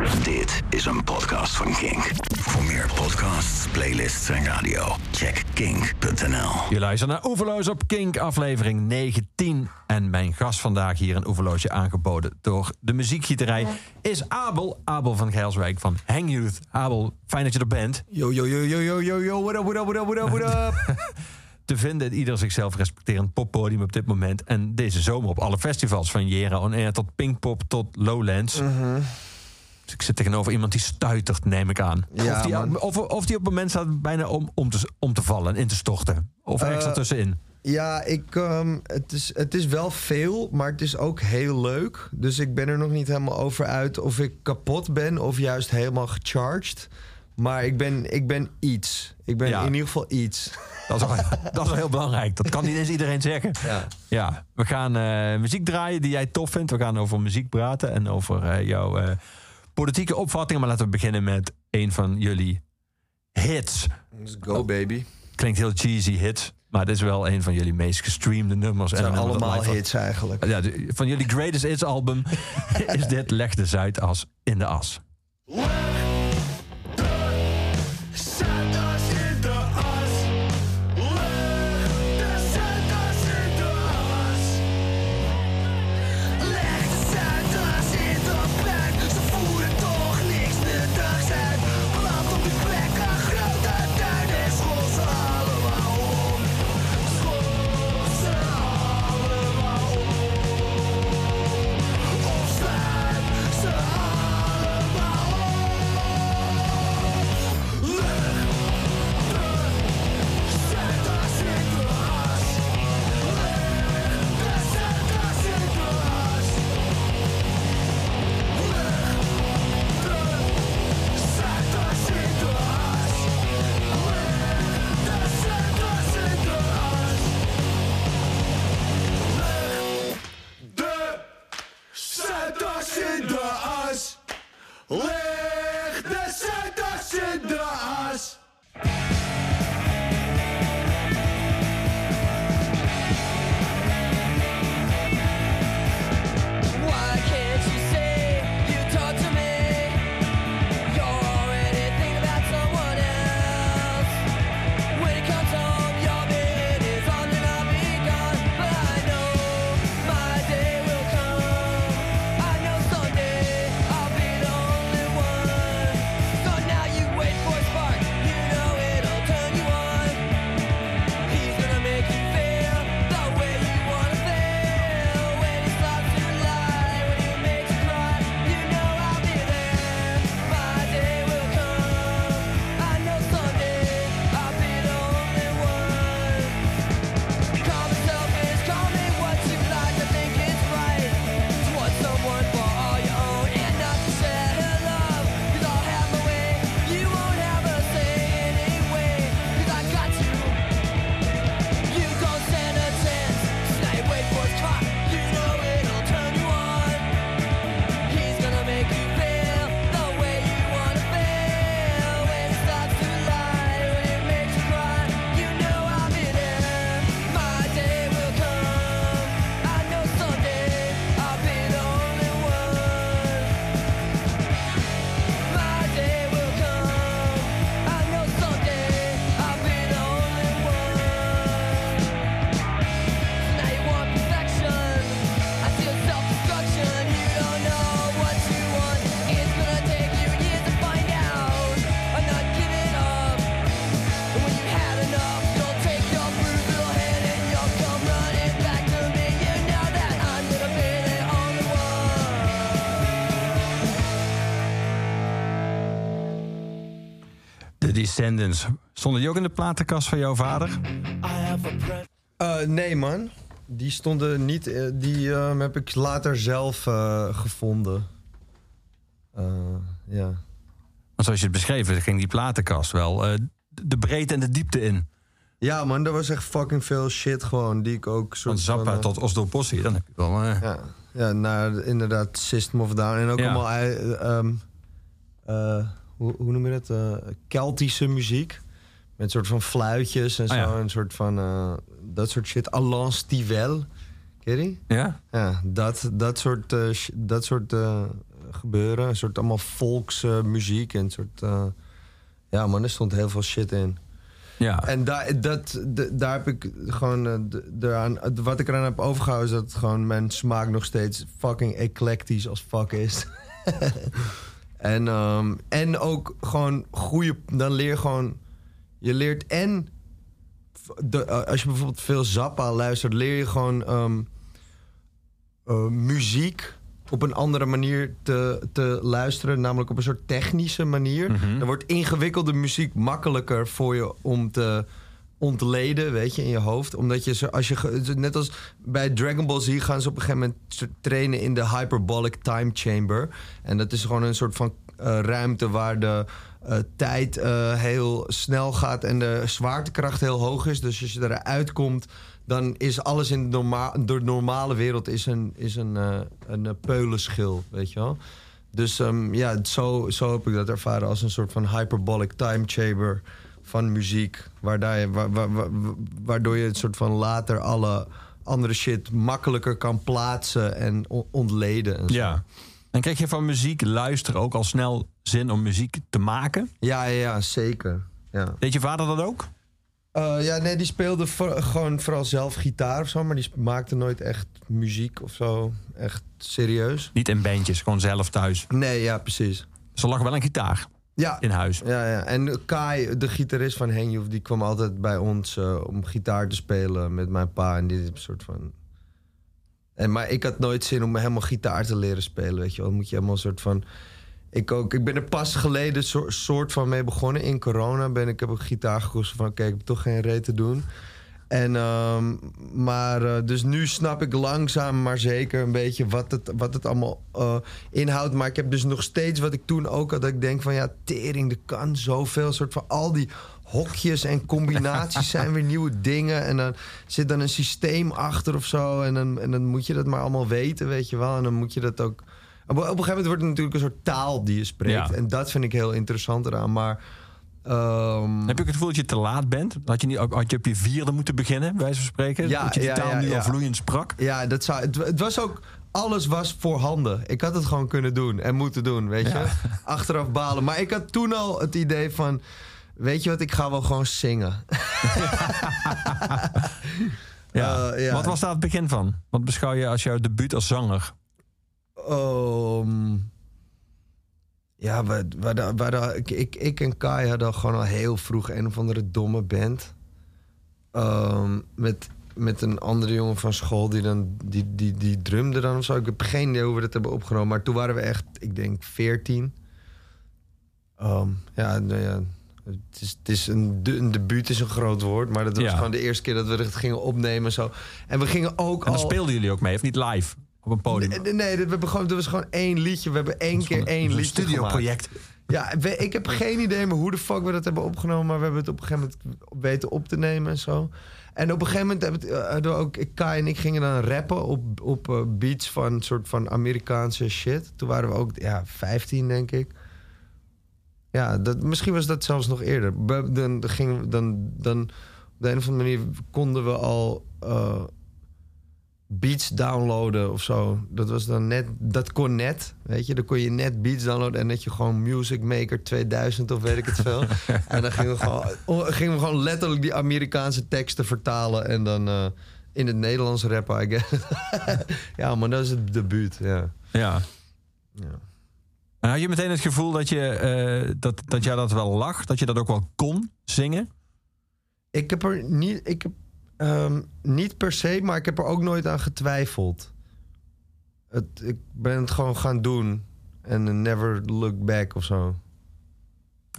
Dit is een podcast van Kink. Voor meer podcasts, playlists en radio, check kink.nl. Je luistert naar Oeverloos op Kink, aflevering 19. En mijn gast vandaag hier in Oeverloosje aangeboden door de muziekgieterij is Abel. Abel van Geilswijk van Hang Youth. Abel, fijn dat je er bent. Yo, yo, yo, yo, yo, yo, yo, what up, what up, what up, what up, what up? Te vinden in ieder zichzelf respecterend poppodium op dit moment. En deze zomer op alle festivals. Van Jera On Air tot Pinkpop tot Lowlands. Dus ik zit tegenover iemand die stuitert, neem ik aan. Ja, of, die, man. of, of die op het moment staat bijna om, om, te, om te vallen, in te storten. Of ergens Eh, ertussenin. Ja, ik, ehm, het, is, het is wel veel, maar het is ook heel leuk. Dus ik ben er nog niet helemaal over uit of ik kapot ben of juist helemaal gecharged. Maar ik ben, ik ben iets. Ik ben Ja. in ieder geval iets. Dat is, wel, dat is heel belangrijk. Dat kan niet eens iedereen zeggen. Ja. Ja, we gaan eh, muziek draaien die jij tof vindt. We gaan over muziek praten en over eh, jouw politieke opvattingen. Maar laten we beginnen met een van jullie hits. Let's go, baby. Klinkt heel cheesy hits, maar dit is wel een van jullie meest gestreamde nummers. Het zijn dat allemaal hits eigenlijk. Ja, van jullie Greatest Hits album is dit Leg de Zuidas in de as. De as. Descendants. Stonden die ook in de platenkast van jouw vader? Eh, nee, man. Die stonden niet. eh, die ehm, heb ik later zelf eh, gevonden. Ja. Want zoals je het beschreef, ging die platenkast wel de breedte en de diepte in. ja, man, er was echt fucking veel shit gewoon. Die ik ook. Soort Van Zappa van, tot Oslo Possie, dan heb je wel... Ja, ja naar inderdaad System of Down. En ook Ja. allemaal. eh, ehm, eh, hoe, hoe noem je dat? eh, Keltische muziek. Met soort van fluitjes en Ah, zo. ja. Een soort van. eh, dat soort shit. Alain Stivell. Ken je die? Ja? Ja, dat, dat soort, eh, dat soort gebeuren. Een soort allemaal volksmuziek en een soort... ja man, er stond heel veel shit in. Ja. En daar, dat, daar heb ik gewoon. eraan, wat ik eraan heb overgehouden is dat gewoon mijn smaak nog steeds fucking eclectisch als fuck is. en, ehm, en ook gewoon goede. Dan leer gewoon. Je leert en. De, eh, als je bijvoorbeeld veel Zappa luistert, leer je gewoon ehm, eh, muziek op een andere manier te, te luisteren. Namelijk op een soort technische manier. Dan wordt ingewikkelde muziek makkelijker voor je om te ontleden, weet je, in je hoofd. Omdat je, zo- als je, net als bij Dragon Ball Z gaan ze op een gegeven moment trainen in de hyperbolic time chamber. En dat is gewoon een soort van eh, ruimte waar de eh, tijd eh, heel snel gaat en de zwaartekracht heel hoog is. Dus als je eruit komt, dan is alles in de, norma de normale wereld is een, is een, een peulenschil, weet je wel. Dus ehm, ja, zo, zo heb ik dat ervaren als een soort van hyperbolic time chamber van muziek. Waardoor je, wa- wa- wa- waardoor je het soort van later alle andere shit makkelijker kan plaatsen en on- ontleden. En zo. ja. En kreeg je van muziek luisteren ook al snel zin om muziek te maken? Ja, ja, ja, zeker. Ja. Deed je vader dat ook? Eh, ja, nee, die speelde voor- gewoon vooral zelf gitaar of zo, maar die maakte nooit echt muziek of zo. Echt serieus. Niet in bandjes, gewoon zelf thuis. Nee, ja, precies. Dus er lag wel een gitaar Ja, in huis. ja, ja. En Kai, de gitarist van Hengjoef, die kwam altijd bij ons eh, om gitaar te spelen met mijn pa. En een soort van. En, maar ik had nooit zin om helemaal gitaar te leren spelen, weet je wel. Dan moet je helemaal een soort van. Ik, ook, ik ben er pas geleden soort van mee begonnen. In corona ben ik heb ook gitaar gekozen van... kijk, ik heb toch geen reet te doen. En, ehm, maar eh, dus nu snap ik langzaam maar zeker een beetje wat het, wat het allemaal eh, inhoudt. Maar ik heb dus nog steeds wat ik toen ook had. Dat ik denk van ja, tering, er kan zoveel. soort van al die hokjes en combinaties zijn weer nieuwe dingen. En dan zit dan een systeem achter of zo. En dan, en dan moet je dat maar allemaal weten, weet je wel. En dan moet je dat ook... Op, op een gegeven moment wordt het natuurlijk een soort taal die je spreekt. Ja. En dat vind ik heel interessant eraan. Maar... ehm, Heb je het gevoel dat je te laat bent? Had je, niet, had je op je vierde moeten beginnen, bij wijze van spreken? Ja, dat je die ja, taal ja, nu ja. al vloeiend sprak? Ja, dat zou, het, het was ook... Alles was voorhanden. Ik had het gewoon kunnen doen en moeten doen, weet je. Achteraf balen. Maar ik had toen al het idee van... Weet je wat, ik ga wel gewoon zingen. Ja. Eh, ja. Wat was daar het begin van? Wat beschouw je als jouw debuut als zanger? Ehm, ja, we, we, we ik, ik, ik en Kai hadden gewoon al heel vroeg een of andere domme band. Ehm, met, met een andere jongen van school die dan die, die, die drumde dan of zo. Ik heb geen idee hoe we dat hebben opgenomen. Maar toen waren we echt, ik denk, 14. Ehm, ja, nou ja, het is, het is een, de, een debuut is een groot woord. Maar dat was Ja. gewoon de eerste keer dat we het gingen opnemen. en Zo. En we gingen ook En dan al... speelden jullie ook mee, of niet live? Op een podium? Nee, nee, nee, we hebben gewoon, er was gewoon één liedje. We hebben één keer één een liedje studioproject. gemaakt. Ja, we- ik heb geen idee meer hoe de fuck we dat hebben opgenomen. Maar we hebben het op een gegeven moment weten op te nemen en zo. En op een gegeven moment hebben het, eh, we ook... ik- Kai en ik gingen dan rappen op, op eh, beats van soort van Amerikaanse shit. Toen waren we ook, ja, 15 denk ik. Ja, dat, misschien was dat zelfs nog eerder. We- Dan, gingen, we- dan, dan op de een of andere manier konden we al... eh, beats downloaden of zo. Dat was dan net, dat kon net, weet je. Dan kon je net beats downloaden en dat je gewoon Music Maker 2000 of weet ik het veel. en dan gingen we gewoon, oh, gingen we gewoon letterlijk die Amerikaanse teksten vertalen en dan eh, in het Nederlands rappen, I guess. ja, maar dat is het debuut, ja. Ja. Ja. En had je meteen het gevoel dat, je, eh, dat, dat jij dat wel lag? Dat je dat ook wel kon zingen? Ik heb er niet, ik heb, ehm, niet per se, maar ik heb er ook nooit aan getwijfeld. Het, ik ben het gewoon gaan doen en never look back of zo.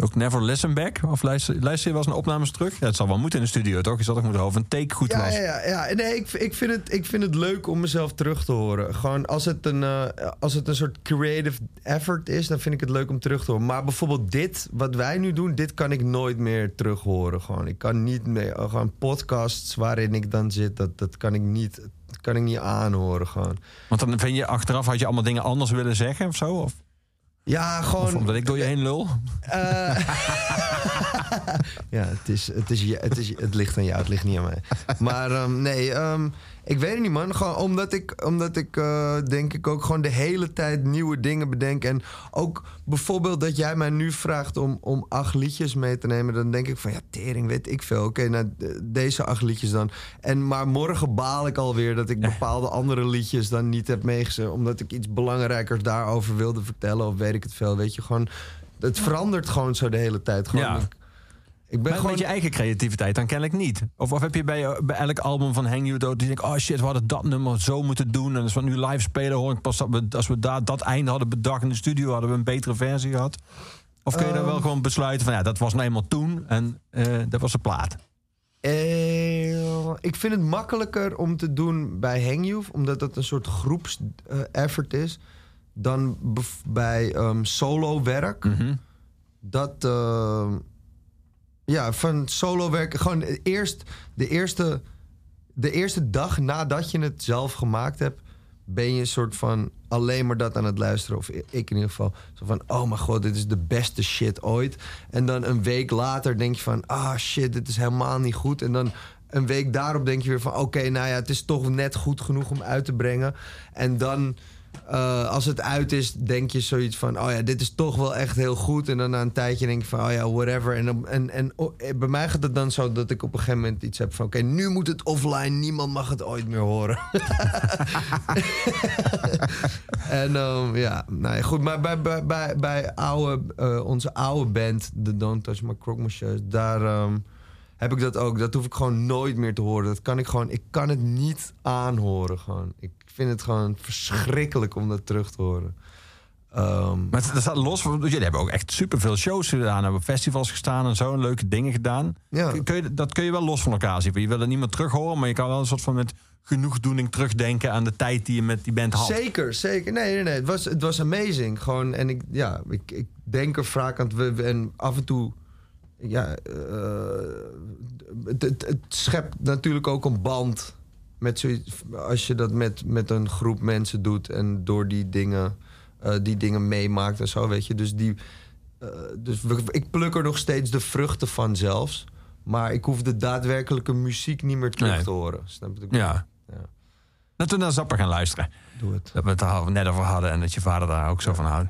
Ook Never Listen Back? Of luister, je eens naar opnames terug? Ja, het zal wel moeten in de studio, toch? Je zal toch moeten horen of een take goed Ja, was? ja, ja. Nee, ik, ik, vind het, ik vind het leuk om mezelf terug te horen. Gewoon als het, een, eh, als het een soort creative effort is, dan vind ik het leuk om terug te horen. Maar bijvoorbeeld dit, wat wij nu doen, dit kan ik nooit meer terug horen. Gewoon. Ik kan niet meer, eh, gewoon podcasts waarin ik dan zit, dat, dat kan ik niet, dat kan ik niet aanhoren. Gewoon. Want dan vind je achteraf, had je allemaal dingen anders willen zeggen of zo? Of, Ja, of gewoon. omdat ik door je heen lul? eh, Ja, het, is, het, is, het, is, het ligt aan jou, het ligt niet aan mij. Maar ehm, nee, ehm, ik weet het niet, man. Gewoon omdat ik, omdat ik eh, denk ik ook gewoon de hele tijd nieuwe dingen bedenk. En ook bijvoorbeeld dat jij mij nu vraagt om, om acht liedjes mee te nemen. Dan denk ik van, ja, tering, weet ik veel. Oké, nou, deze acht liedjes dan. En, maar morgen baal ik alweer dat ik bepaalde andere liedjes dan niet heb meegezet. Omdat ik iets belangrijkers daarover wilde vertellen. Of weet ik het veel, weet je. Gewoon, het verandert gewoon zo de hele tijd. Gewoon, Ja. ik, ik ben gewoon met je eigen creativiteit, dan kennelijk niet. Of, of heb je bij, bij elk album van Hang You Dood... die denkt, oh shit, we hadden dat nummer zo moeten doen... en als we nu live spelen, hoor ik pas dat we... als we daar dat einde hadden bedacht in de studio... hadden we een betere versie gehad? Of kun je dan wel gewoon besluiten van... ja, dat was nou eenmaal toen en eh, dat was de plaat? Eh, ik vind het makkelijker om te doen bij Hang You, omdat dat een soort groeps eh, effort is, dan bij ehm, solo werk. Mhm. Dat ehm, ja, van solo werk gewoon eerst de eerste, de eerste dag nadat je het zelf gemaakt hebt, ben je een soort van alleen maar dat aan het luisteren. Of ik in ieder geval. Zo van, oh mijn god, dit is de beste shit ooit. En dan een week later denk je van, ah shit, dit is helemaal niet goed. En dan een week daarop denk je weer van, oké, nou ja, het is toch net goed genoeg om uit te brengen. En dan, eh, als het uit is, denk je zoiets van, oh ja, dit is toch wel echt heel goed. En dan na een tijdje denk je van, oh ja, whatever. En, en, en eh, bij mij gaat het dan zo dat ik op een gegeven moment iets heb van, oké, nu moet het offline. Niemand mag het ooit meer horen. En ehm, ja, nou ja, goed. Maar bij, bij, bij, bij oude, eh, onze oude band, de Don't Touch My Croque daar ehm, heb ik dat ook. Dat hoef ik gewoon nooit meer te horen. Dat kan ik gewoon, ik kan het niet aanhoren gewoon. Ik vind het gewoon verschrikkelijk om dat terug te horen. Ehm, Maar dat staat los van... Jullie hebben ook echt superveel shows gedaan. Hebben festivals gestaan en zo. en Leuke dingen gedaan. Ja. Kun- je, dat kun je wel los van elkaar zien. Je wil niet meer terug horen. Maar je kan wel een soort van met genoegdoening terugdenken... aan de tijd die je met die band had. Zeker, zeker. Nee, nee, nee. Het was, het was amazing. Gewoon, en ik, ja, ik, ik denk er vaak aan. het- we- En af en toe. Ja, eh, het, het, het schept natuurlijk ook een band. Met zoiets, als je dat met, met een groep mensen doet. En door die dingen, eh, die dingen meemaakt en zo, weet je. Dus, die, eh, dus we- ik pluk er nog steeds de vruchten van zelfs. Maar ik hoef de daadwerkelijke muziek niet meer terug Nee. te horen. Snap je? Ja. Ja. Laten we naar Zapper gaan luisteren. Doe het. Dat we het er net over hadden. En dat je vader daar ook zo van houdt.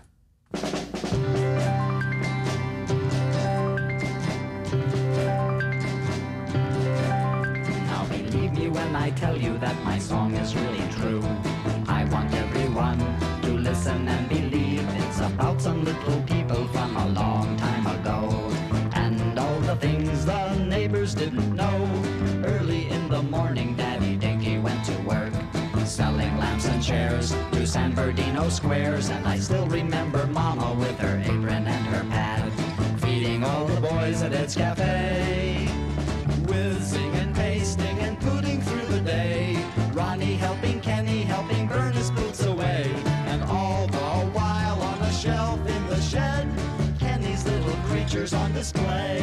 I tell you that my song is really true. I want everyone to listen and believe it's about some little people from a long time ago. And all the things the neighbors didn't know. Early in the morning, Daddy Dinky went to work. Selling lamps and chairs to San Bernardino squares. And I still remember Mama with her apron and her pad. Feeding all the boys at its cafe display.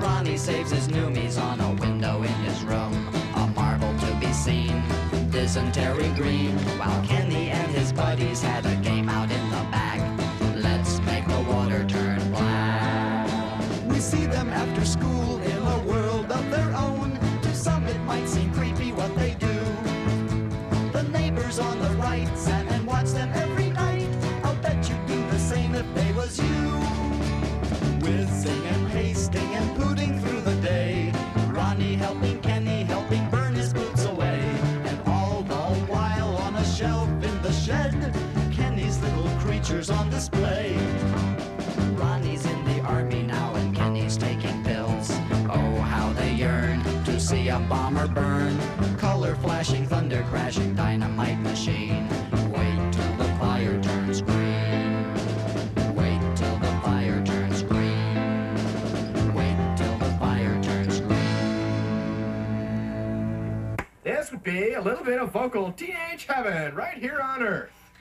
Ronnie saves his noomies on a window in his room. A marvel to be seen, dysentery green. While Kenny and his buddies had a game out in the back. Let's make the water turn black. We see them after school little on display. Ronnie's in the army now and Kenny's taking pills. Oh, how they yearn to see a bomber burn. Color flashing, thunder crashing, dynamite machine. Wait till the fire turns green. Wait till the fire turns green. Wait till the fire turns green. This would be a little bit of vocal teenage heaven right here on Earth.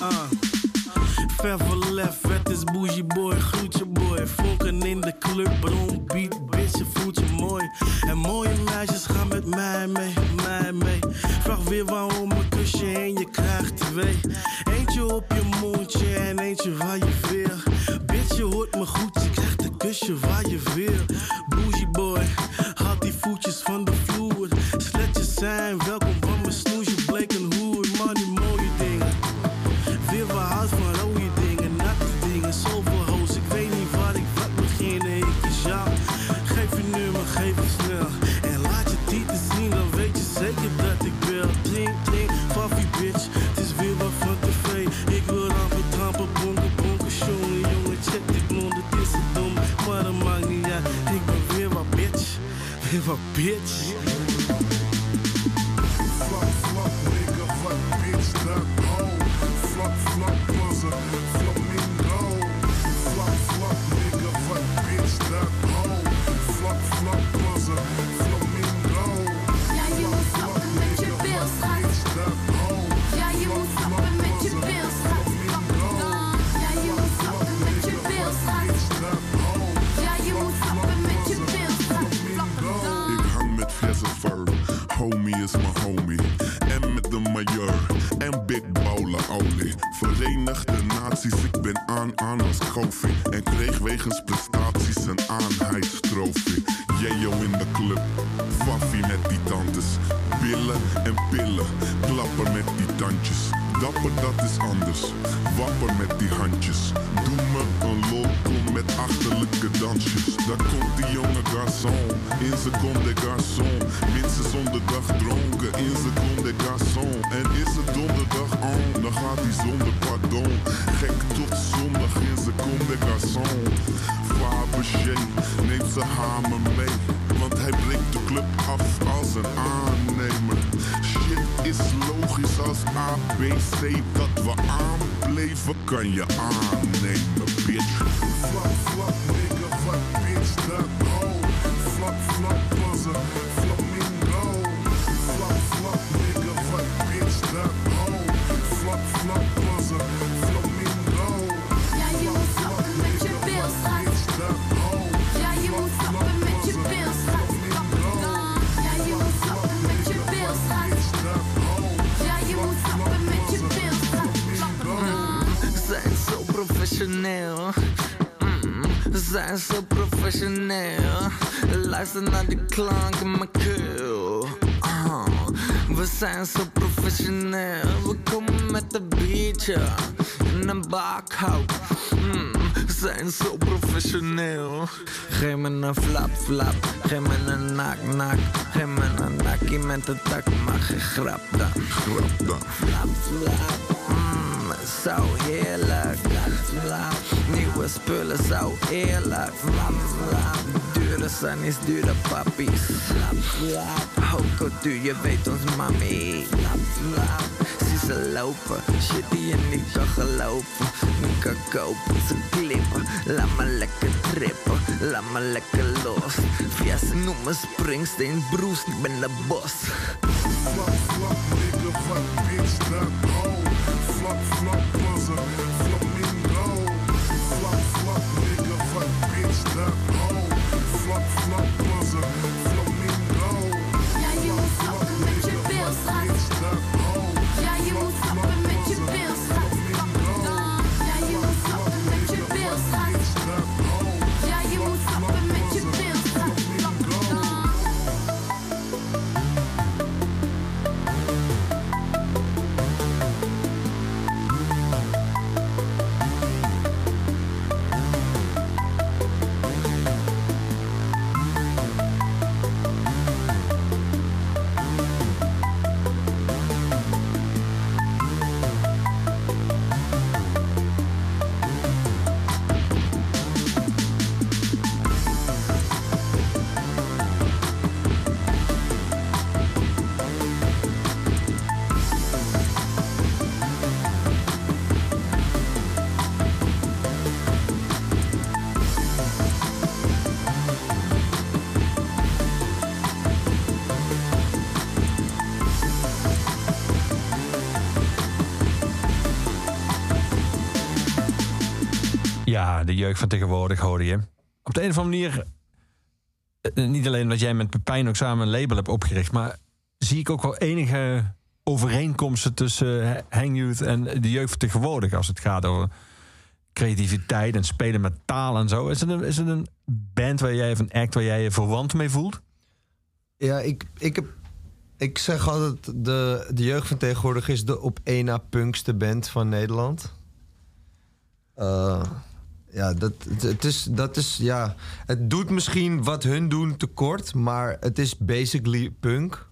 Uh. Ver is bougie boy, groetje boy. Volken in de club, bron, beat, bitch, je voelt je mooi. En mooie meisjes gaan met mij mee, mij mee. Vraag weer waarom een kusje en je krijgt twee. Eentje op je mondje en eentje waar je weer. Bitch, je hoort me goed, je krijgt een kusje waar je weer. Bougie boy, haal die voetjes van de professioneel. Mm, we zijn zo professioneel. Luister naar de klank in mijn keel. Ah, we zijn zo professioneel. We komen met de beatje in een bakhout. Mm, zijn zo professioneel. Geef me een flap flap. Geef me een nak nak. Geef me een nakkie met een tak. Maak je grap dan. Flap flap zo heerlijk. Nieuwe spullen zo eerlijk. Dure zijn is dure pappies. Hoko duur, je weet ons mami. Zie ze lopen, shit die je niet kan gelopen. Niet kan kopen, ze klippen. Laat me lekker trippen, laat me lekker los. Via ze noemen Springsteen, Bruce, ik ben de bos. Ja, de jeugd van tegenwoordig hoorde je. Op de een of andere manier... eh, Niet alleen dat jij met Pepijn ook samen een label hebt opgericht... maar zie ik ook wel enige overeenkomsten tussen eh, Hang Youth en de jeugd van tegenwoordig... als het gaat over creativiteit en spelen met taal en zo. Is het een, is het een band waar jij, of een act waar jij je verwant mee voelt? Ja, ik, ik, heb, ik zeg altijd, de, de jeugd van tegenwoordig is de op één na punkste band van Nederland. Eh, ja, dat, het, is, dat is, ja, het doet misschien wat hun doen tekort, maar het is basically punk.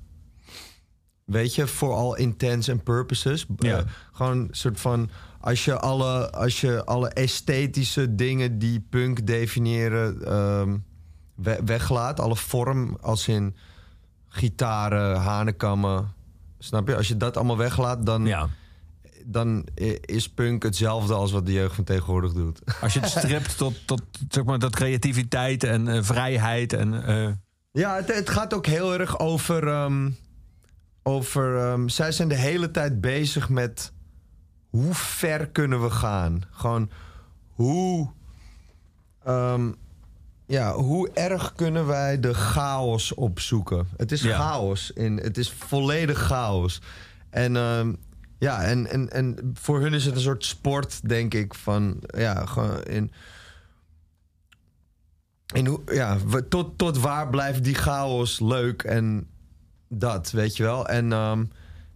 Weet je, for all intents and purposes. Ja. Eh, gewoon een soort van, als je alle, als je alle esthetische dingen die punk definiëren we- weglaat, alle vorm als in gitaren, hanenkammen. Snap je? Als je dat allemaal weglaat, dan, Ja. Dan i- is punk hetzelfde als wat de jeugd van tegenwoordig doet. Als je het stript tot, tot, zeg maar, tot creativiteit en eh, vrijheid en... eh, Ja, het, het gaat ook heel erg over. ehm, over ehm, zij zijn de hele tijd bezig met hoe ver kunnen we gaan? Gewoon hoe. ehm, ja, hoe erg kunnen wij de chaos opzoeken? Het is Ja. chaos. In, het is volledig chaos. En ja, en, en, en voor hun is het een soort sport, denk ik. Van ja, gewoon in. in ja, tot, tot waar blijft die chaos leuk en dat, weet je wel? En ehm,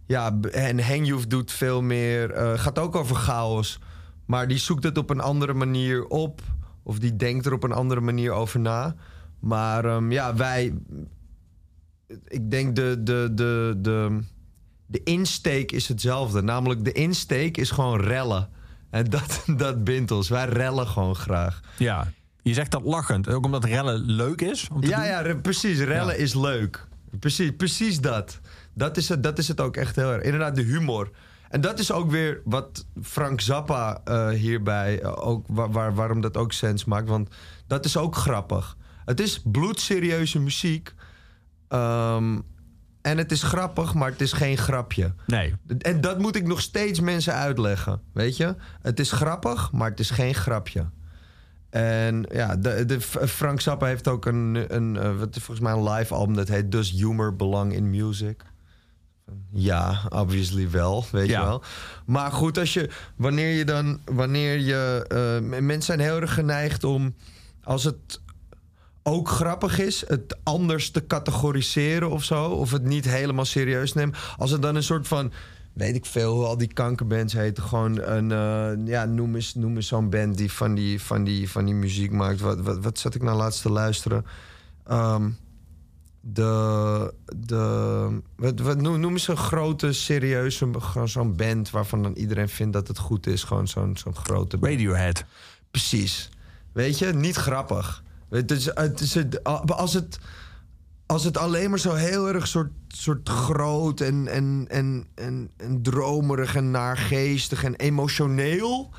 ja, en Hengjoef doet veel meer. eh, gaat ook over chaos. Maar die zoekt het op een andere manier op. Of die denkt er op een andere manier over na. Maar ehm, ja, wij. Ik denk de, de, de, de, de insteek is hetzelfde. Namelijk, de insteek is gewoon rellen. En dat, dat bindt ons. Wij rellen gewoon graag. ja, je zegt dat lachend. Ook omdat rellen leuk is om te Ja, doen? ja, re- precies. Rellen Ja. is leuk. Precies, precies dat. Dat is, het, dat is het ook echt heel erg. Inderdaad, de humor. En dat is ook weer wat Frank Zappa eh, hierbij eh, ook, waar, waar- waarom dat ook sens maakt. Want dat is ook grappig. Het is bloedserieuze muziek. Ehm, en het is grappig, maar het is geen grapje. Nee. En dat moet ik nog steeds mensen uitleggen. Weet je? Het is grappig, maar het is geen grapje. En ja, de, de, Frank Zappa heeft ook een, een eh, wat is volgens mij een live album dat heet Does Humor Belong in Music? Ja, obviously wel, weet Ja. je wel. Maar goed, als je, wanneer je dan, wanneer je, eh, mensen zijn heel erg geneigd om, als het ook grappig is, het anders te categoriseren of zo, of het niet helemaal serieus nemen. Als het dan een soort van, weet ik veel hoe al die kankerbands heten, gewoon een, eh, ja, noem eens, noem eens zo'n band die van die, van die, van die muziek maakt. Wat, wat, wat zat ik nou laatst te luisteren? Ehm, de, de wat, wat, noem, noem eens een grote, serieuze, gewoon zo'n band waarvan dan iedereen vindt dat het goed is. Gewoon zo'n zo'n grote band. Radiohead. Precies. Weet je, niet grappig. Het is, het is, het- als, het, als het alleen maar zo heel erg soort, soort groot en, en, en, en, en dromerig en naargeestig en emotioneel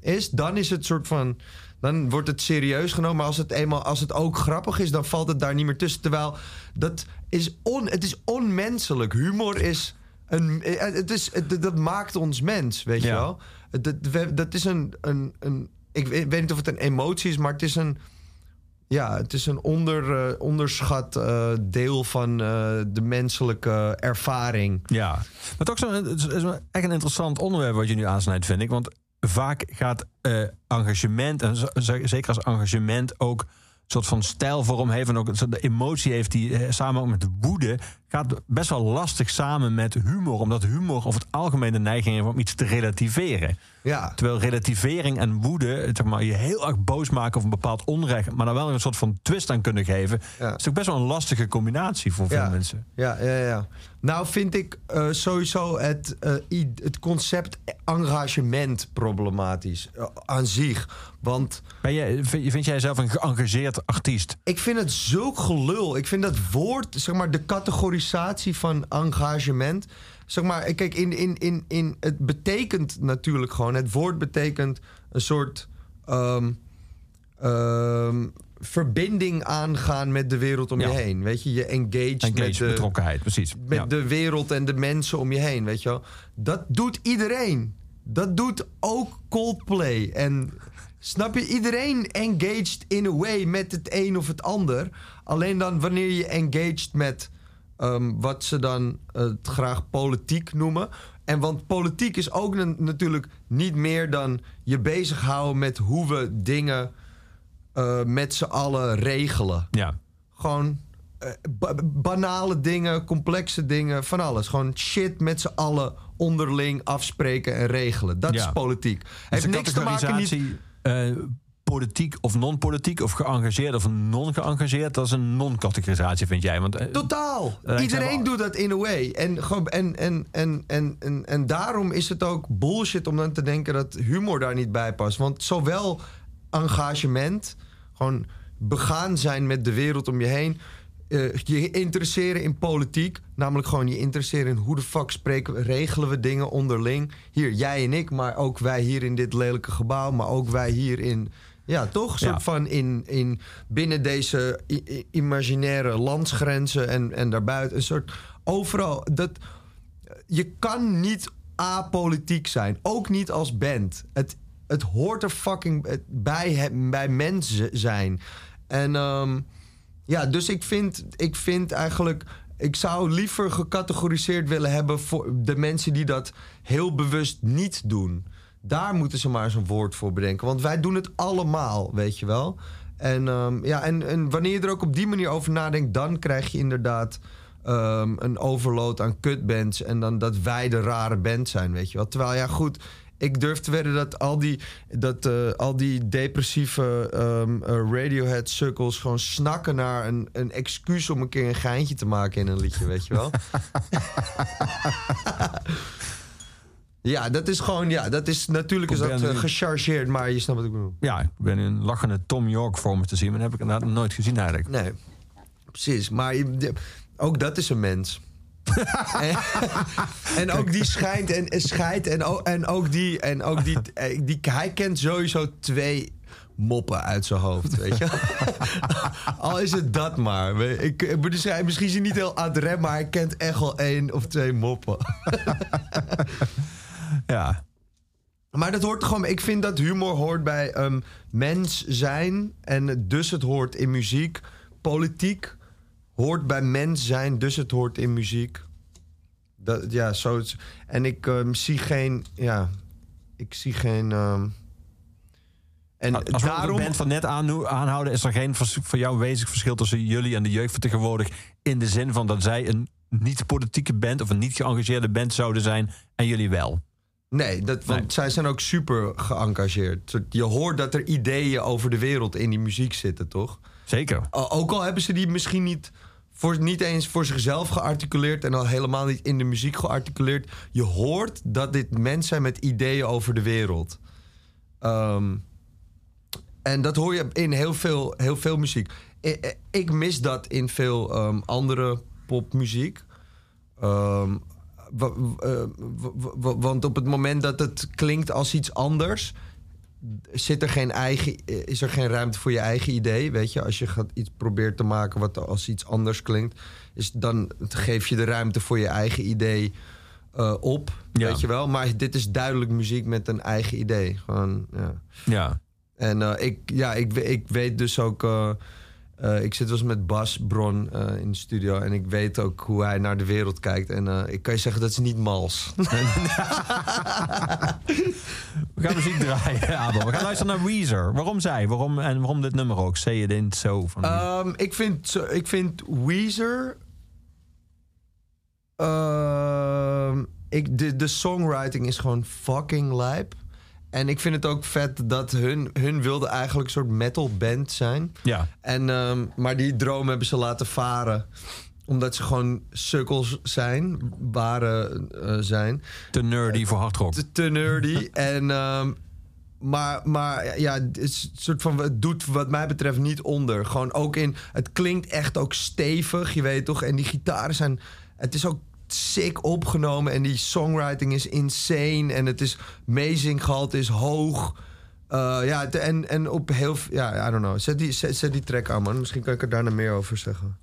is, dan is het soort van. Dan wordt het serieus genomen. Maar als het eenmaal als het ook grappig is, dan valt het daar niet meer tussen. Terwijl dat is on, het is onmenselijk. Humor is. Een, eh, het is, het- dat maakt ons mens, weet je wel. Dat, dat is een, een, een. Ik weet niet of het een emotie is, maar het is een. Ja, het is een onder, eh, onderschat eh, deel van eh, de menzelijke ervaring. Ja, maar toch zo, het is echt een interessant onderwerp wat je nu aansnijdt, vind ik. Want vaak gaat engagement, en zeker als engagement ook soort van stijlvorm heeft... en ook de emotie heeft die samen ook met woede... gaat best wel lastig samen met humor. Omdat humor over het algemeen de neiging heeft om iets te relativeren. Ja, Terwijl relativering en woede zeg maar, je heel erg boos maken over een bepaald onrecht... maar dan wel een soort van twist aan kunnen geven... Ja. is ook best wel een lastige combinatie voor veel Ja. mensen. ja, ja, ja. Nou vind ik eh, sowieso het, eh, het concept engagement problematisch eh, aan zich. Want Ben jij, vind, vind jij zelf een geëngageerd artiest? ik vind het zulk gelul. Ik vind dat woord, zeg maar, de categorisatie van engagement. Zeg maar, kijk, in, in, in, in, het betekent natuurlijk gewoon, het woord betekent een soort ehm, ehm, verbinding aangaan met de wereld om Ja. je heen. Weet je, je engaged, Engage, met de, betrokkenheid, precies. met Ja. de wereld en de mensen om je heen, weet je wel. Dat doet iedereen. Dat doet ook Coldplay. En Snap je? Iedereen engaged in a way met het een of het ander. Alleen dan wanneer je engaged met ehm, wat ze dan het graag politiek noemen. En want politiek is ook na- natuurlijk niet meer dan je bezighouden met hoe we dingen eh, met z'n allen regelen. Ja. Gewoon eh, ba- banale dingen, complexe dingen, van alles. Gewoon shit met z'n allen onderling afspreken en regelen. Dat Ja. is politiek. Dus Heeft niks te maken niet politiek of non-politiek of geëngageerd of non-geëngageerd, dat is een non-categorisatie, vind jij? Want, eh, Totaal. lijkt Iedereen doet dat in a way. En, gewoon- en, en, en, en, en, en daarom is het ook bullshit om dan te denken dat humor daar niet bij past. Want zowel engagement, gewoon begaan zijn met de wereld om je heen. eh, je interesseren in politiek, namelijk gewoon je interesseren in hoe de fuck spreken, we- regelen we dingen onderling. Hier, jij en ik, maar ook wij hier in dit lelijke gebouw, maar ook wij hier in, ja, toch? Een Ja. soort van in, in binnen deze imaginaire landsgrenzen en, en daarbuiten. Een soort overal. Dat, je kan niet apolitiek zijn. Ook niet als band. Het, het hoort er fucking bij, het- bij mensen zijn. En ehm, ja, dus ik vind, ik vind eigenlijk. Ik zou liever gecategoriseerd willen hebben voor de mensen die dat heel bewust niet doen. Daar moeten ze maar eens een woord voor bedenken. Want wij doen het allemaal, weet je wel. En, ehm, ja, en, en wanneer je er ook op die manier over nadenkt, dan krijg je inderdaad ehm, een overload aan kutbands. En dan dat wij de rare band zijn, weet je wel. Terwijl, ja, goed. Ik durf te wedden dat al die, dat, eh, al die depressieve ehm, eh, Radiohead-sukkels gewoon snakken naar een, een excuus om een keer een geintje te maken in een liedje, weet je wel. ja, dat is gewoon, ja, dat is natuurlijk is dat eh, nu- gechargeerd, maar je snapt wat ik bedoel. Ja, ik ben een lachende Tom York voor me te zien, maar dat heb ik inderdaad nooit gezien eigenlijk. Nee, precies. Maar je- ook dat is een mens. en, en ook die schijnt en, en scheidt en, ook- en ook die en ook die, eh, die hij kent sowieso twee moppen uit zijn hoofd, weet je. Al is het dat maar. Ik, misschien is hij niet heel adrem, maar hij kent echt wel één of twee moppen. Ja. Maar dat hoort gewoon. Ik vind dat humor hoort bij ehm, mens zijn. En dus het hoort in muziek. Politiek hoort bij mens zijn. Dus het hoort in muziek. Dat, ja, zo. En ik ehm, zie geen. Ja, ik zie geen. ehm, en Als we daarom... de band van net aan, aanhouden, is er geen voor jou wezenlijk verschil tussen jullie en de jeugdvertegenwoordig. In de zin van dat zij een niet-politieke band of een niet geëngageerde band zouden zijn en jullie wel. Nee, dat, want Nee. zij zijn ook super geëngageerd. Je hoort dat er ideeën over de wereld in die muziek zitten, toch? Zeker. Ook al hebben ze die misschien niet, voor, niet eens voor zichzelf gearticuleerd... en al helemaal niet in de muziek gearticuleerd. Je hoort dat dit mensen zijn met ideeën over de wereld. Ehm, en dat hoor je in heel veel, heel veel muziek. Ik, ik mis dat in veel ehm, andere popmuziek. Ehm, eh, wa- wa- want op het moment dat het klinkt als iets anders zit er geen eigen, is er geen ruimte voor je eigen idee. Weet je, als je gaat iets probeert te maken wat als iets anders klinkt, is dan geef je de ruimte voor je eigen idee eh, op. Ja. Weet je wel. Maar dit is duidelijk muziek met een eigen idee. Gewoon, ja. Ja. En eh, ik, ja, ik, ik weet dus ook. eh, eh, ik zit wel eens met Bas Bron eh, in de studio. En ik weet ook hoe hij naar de wereld kijkt. En eh, ik kan je zeggen, dat is niet mals. We gaan muziek draaien, Abel. We gaan luisteren naar Weezer. Waarom zij? Waarom, en waarom dit nummer ook? Say it ain't so. Van Ehm, ik, vind, zo- ik vind Weezer. ehm, ik, de, de songwriting is gewoon fucking lijp. En ik vind het ook vet dat hun, hun wilde eigenlijk een soort metal band zijn. Ja. En, ehm, maar die droom hebben ze laten varen. Omdat ze gewoon sukkels zijn. Waren eh, zijn. Te nerdy voor hardrock. Te, te nerdy. en, ehm, maar, maar ja, het, is soort van, het doet wat mij betreft niet onder. Gewoon ook in... Het klinkt echt ook stevig, je weet toch? En die gitaren zijn... Het is ook sick opgenomen. En die songwriting is insane. En het is meezinggehalte is hoog. Eh, ja, en, en op heel... Ja, I don't know. Zet die, zet die track aan, man. Misschien kan ik er daarna meer over zeggen.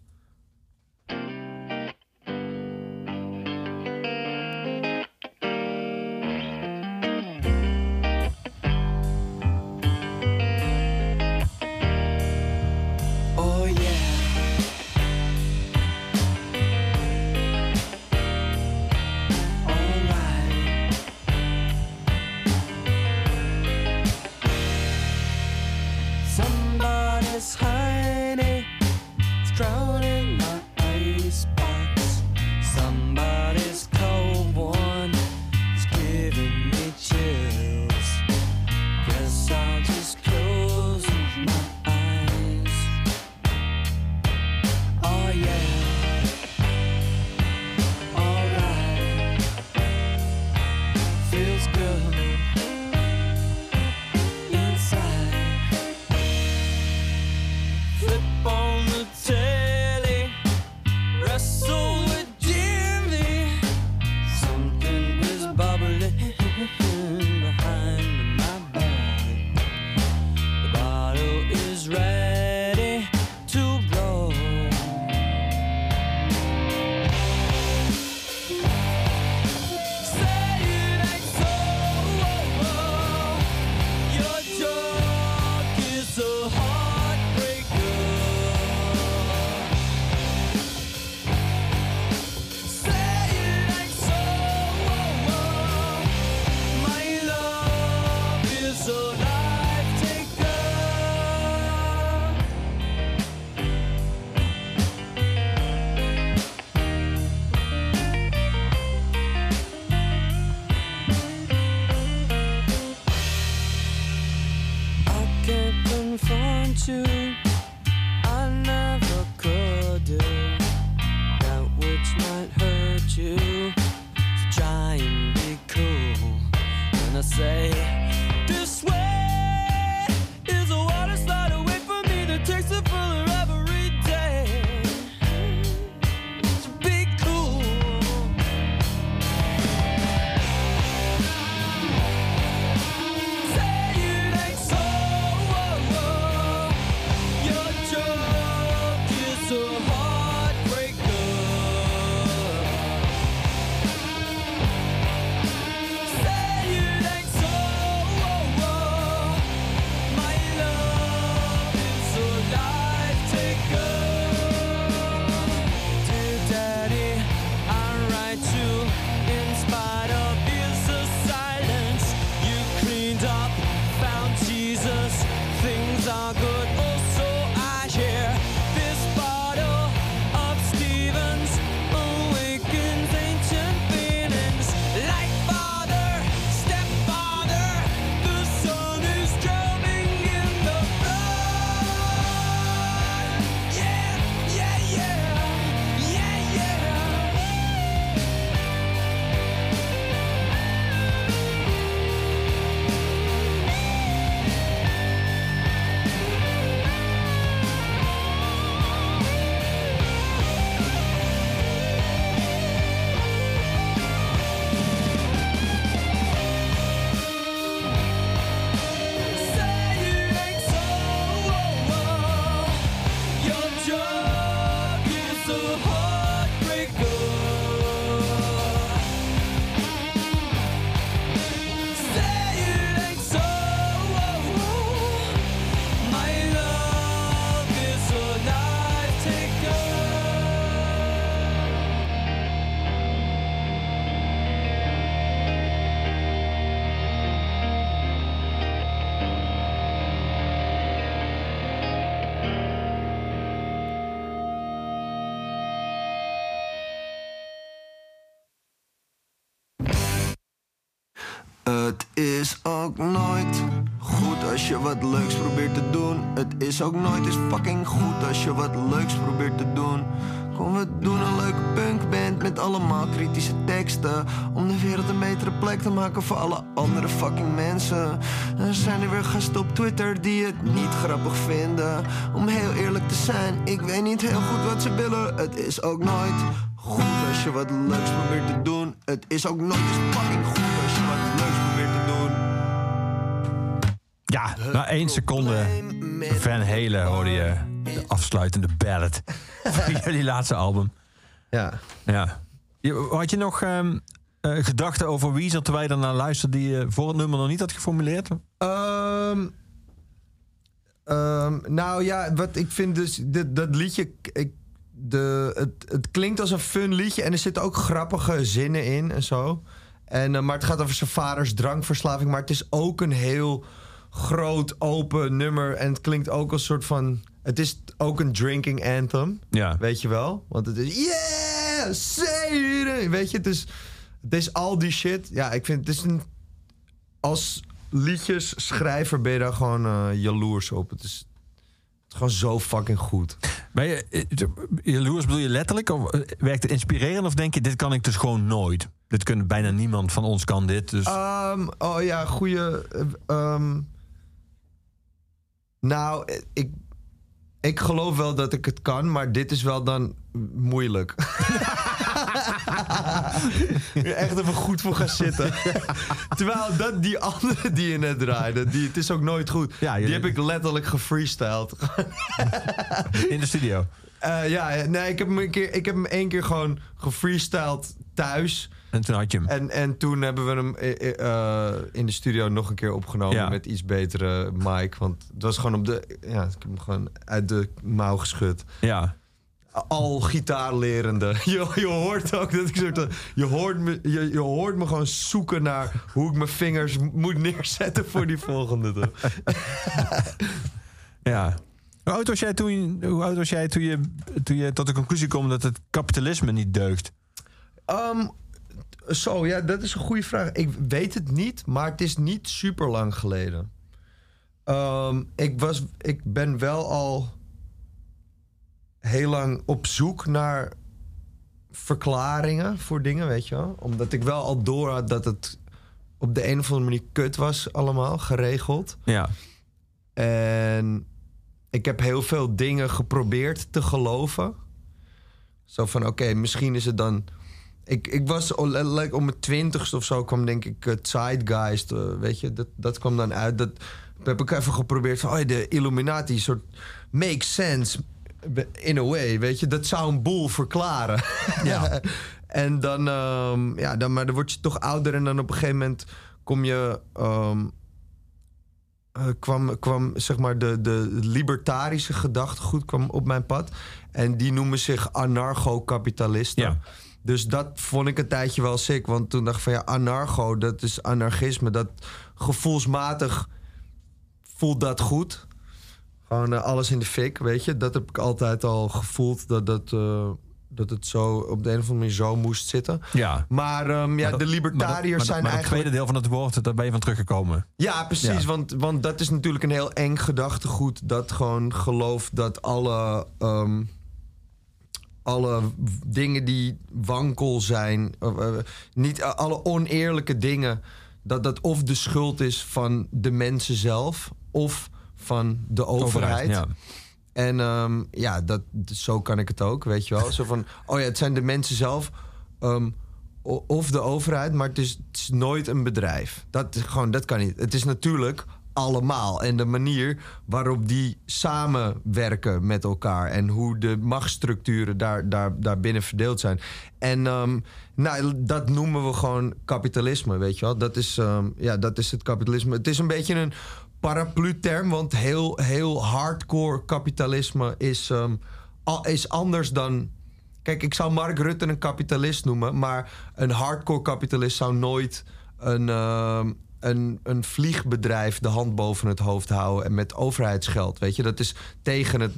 Wat leuks probeert te doen. Het is ook nooit eens fucking goed als je wat leuks probeert te doen. Kom, we doen een leuke punkband met allemaal kritische teksten. Om de wereld een betere plek te maken voor alle andere fucking mensen. Er zijn er weer gasten op Twitter die het niet grappig vinden. Om heel eerlijk te zijn, ik weet niet heel goed wat ze willen. Het is ook nooit goed als je wat leuks probeert te doen. Het is ook nooit eens fucking goed als je wat Ja, na één seconde Van Halen hoorde je de afsluitende ballad van jullie laatste album. Ja. Ja. Had je nog ehm, eh, gedachten over Weezer terwijl je daarna luisterde die je voor het nummer nog niet had geformuleerd? Ehm, ehm, nou ja, wat ik vind dus, dit, dat liedje, ik, de, het, het klinkt als een fun liedje en er zitten ook grappige zinnen in en zo. En, eh, maar het gaat over zijn vaders drankverslaving, maar het is ook een heel groot, open nummer. En het klinkt ook als een soort van... Het is ook een drinking anthem. Ja. Weet je wel? Want het is... Yeah! Say it! Weet je, het is... Het is al die shit. Ja, ik vind het is een... Als liedjesschrijver ben je daar gewoon eh, jaloers op. Het is, het is gewoon zo fucking goed. Ben je, eh, jaloers bedoel je letterlijk? Of eh, werkt het inspirerend? Of denk je, dit kan ik dus gewoon nooit? Dit kunnen bijna niemand van ons kan dit. Dus Ehm, oh ja, goede. ehm, nou, ik, ik geloof wel dat ik het kan, maar dit is wel dan moeilijk. Echt even goed voor gaan zitten. Terwijl dat, die andere die je net draaide, die, het is ook nooit goed. Ja, die heb ik letterlijk gefreestyled. in de studio. Eh, ja, nee, ik heb, hem een keer, ik heb hem één keer gewoon gefreestyled thuis. En toen had je hem. En, en toen hebben we hem eh, eh, in de studio nog een keer opgenomen Ja. met iets betere mic. Want het was gewoon op de. Ja, ik heb hem gewoon uit de mouw geschud. Ja. Al gitaarlerende. Je, je hoort ook dat ik soort. van- Je hoort, me, je, je hoort me gewoon zoeken naar hoe ik mijn vingers moet neerzetten voor die volgende. Ja. Hoe oud was jij toen, hoe oud was jij toen, je, toen je tot de conclusie kwam dat het kapitalisme niet deugt? Ehm, zo, ja, dat is een goede vraag. Ik weet het niet, maar het is niet super lang geleden. Ehm, ik, was, ik ben wel al heel lang op zoek naar verklaringen voor dingen, weet je wel. Omdat ik wel al door had dat het op de een of andere manier kut was allemaal, geregeld. Ja. En ik heb heel veel dingen geprobeerd te geloven. Zo van, oké, misschien is het dan... Ik, ik was al- like, om mijn twintigste of zo kwam denk ik het Zeitgeist, eh, weet je. Dat, dat kwam dan uit. Dat heb ik even geprobeerd van, oh, de Illuminati soort makes sense in a way, weet je. Dat zou een boel verklaren. Ja. en dan, ehm, ja, dan, maar dan word je toch ouder en dan op een gegeven moment kom je... ehm, eh, kwam, kwam zeg maar de, de libertarische gedachtegoed kwam op mijn pad. En die noemen zich anarcho-kapitalisten. Ja. Dus dat vond ik een tijdje wel sick. Want toen dacht ik van ja, anarcho, dat is anarchisme. Dat gevoelsmatig voelt dat goed. Gewoon eh, alles in de fik, weet je. Dat heb ik altijd al gevoeld. Dat, dat, eh, dat het zo op de een of andere manier zo moest zitten. Ja. Maar ja, Maar dat- de maar libertariërs dat- maar, zijn maar het eigenlijk... tweede deel van het woord, daar ben je van teruggekomen. Ja, precies. Ja. Want, want dat is natuurlijk een heel eng gedachtegoed. Dat gewoon gelooft dat alle, ehm, alle dingen die wankel zijn, of, eh, niet eh, alle oneerlijke dingen, dat dat of de schuld is van de mensen zelf of van de overheid. ja. En ehm, ja, dat, zo kan ik het ook, weet je wel. Zo van, oh ja, het zijn de mensen zelf ehm, of de overheid, maar het is, het is nooit een bedrijf. Dat, gewoon, dat kan niet. Het is natuurlijk allemaal. En de manier waarop die samenwerken met elkaar... en hoe de machtsstructuren daar, daar, daarbinnen verdeeld zijn. En ehm, nou, dat noemen we gewoon kapitalisme, weet je wel. Dat is, ehm, ja, dat is het kapitalisme. Het is een beetje een paraplu-term, want heel, heel hardcore kapitalisme is, ehm, is anders dan... Kijk, ik zou Mark Rutte een kapitalist noemen, maar een hardcore kapitalist zou nooit een, een, een vliegbedrijf de hand boven het hoofd houden en met overheidsgeld. Weet je, dat is tegen het,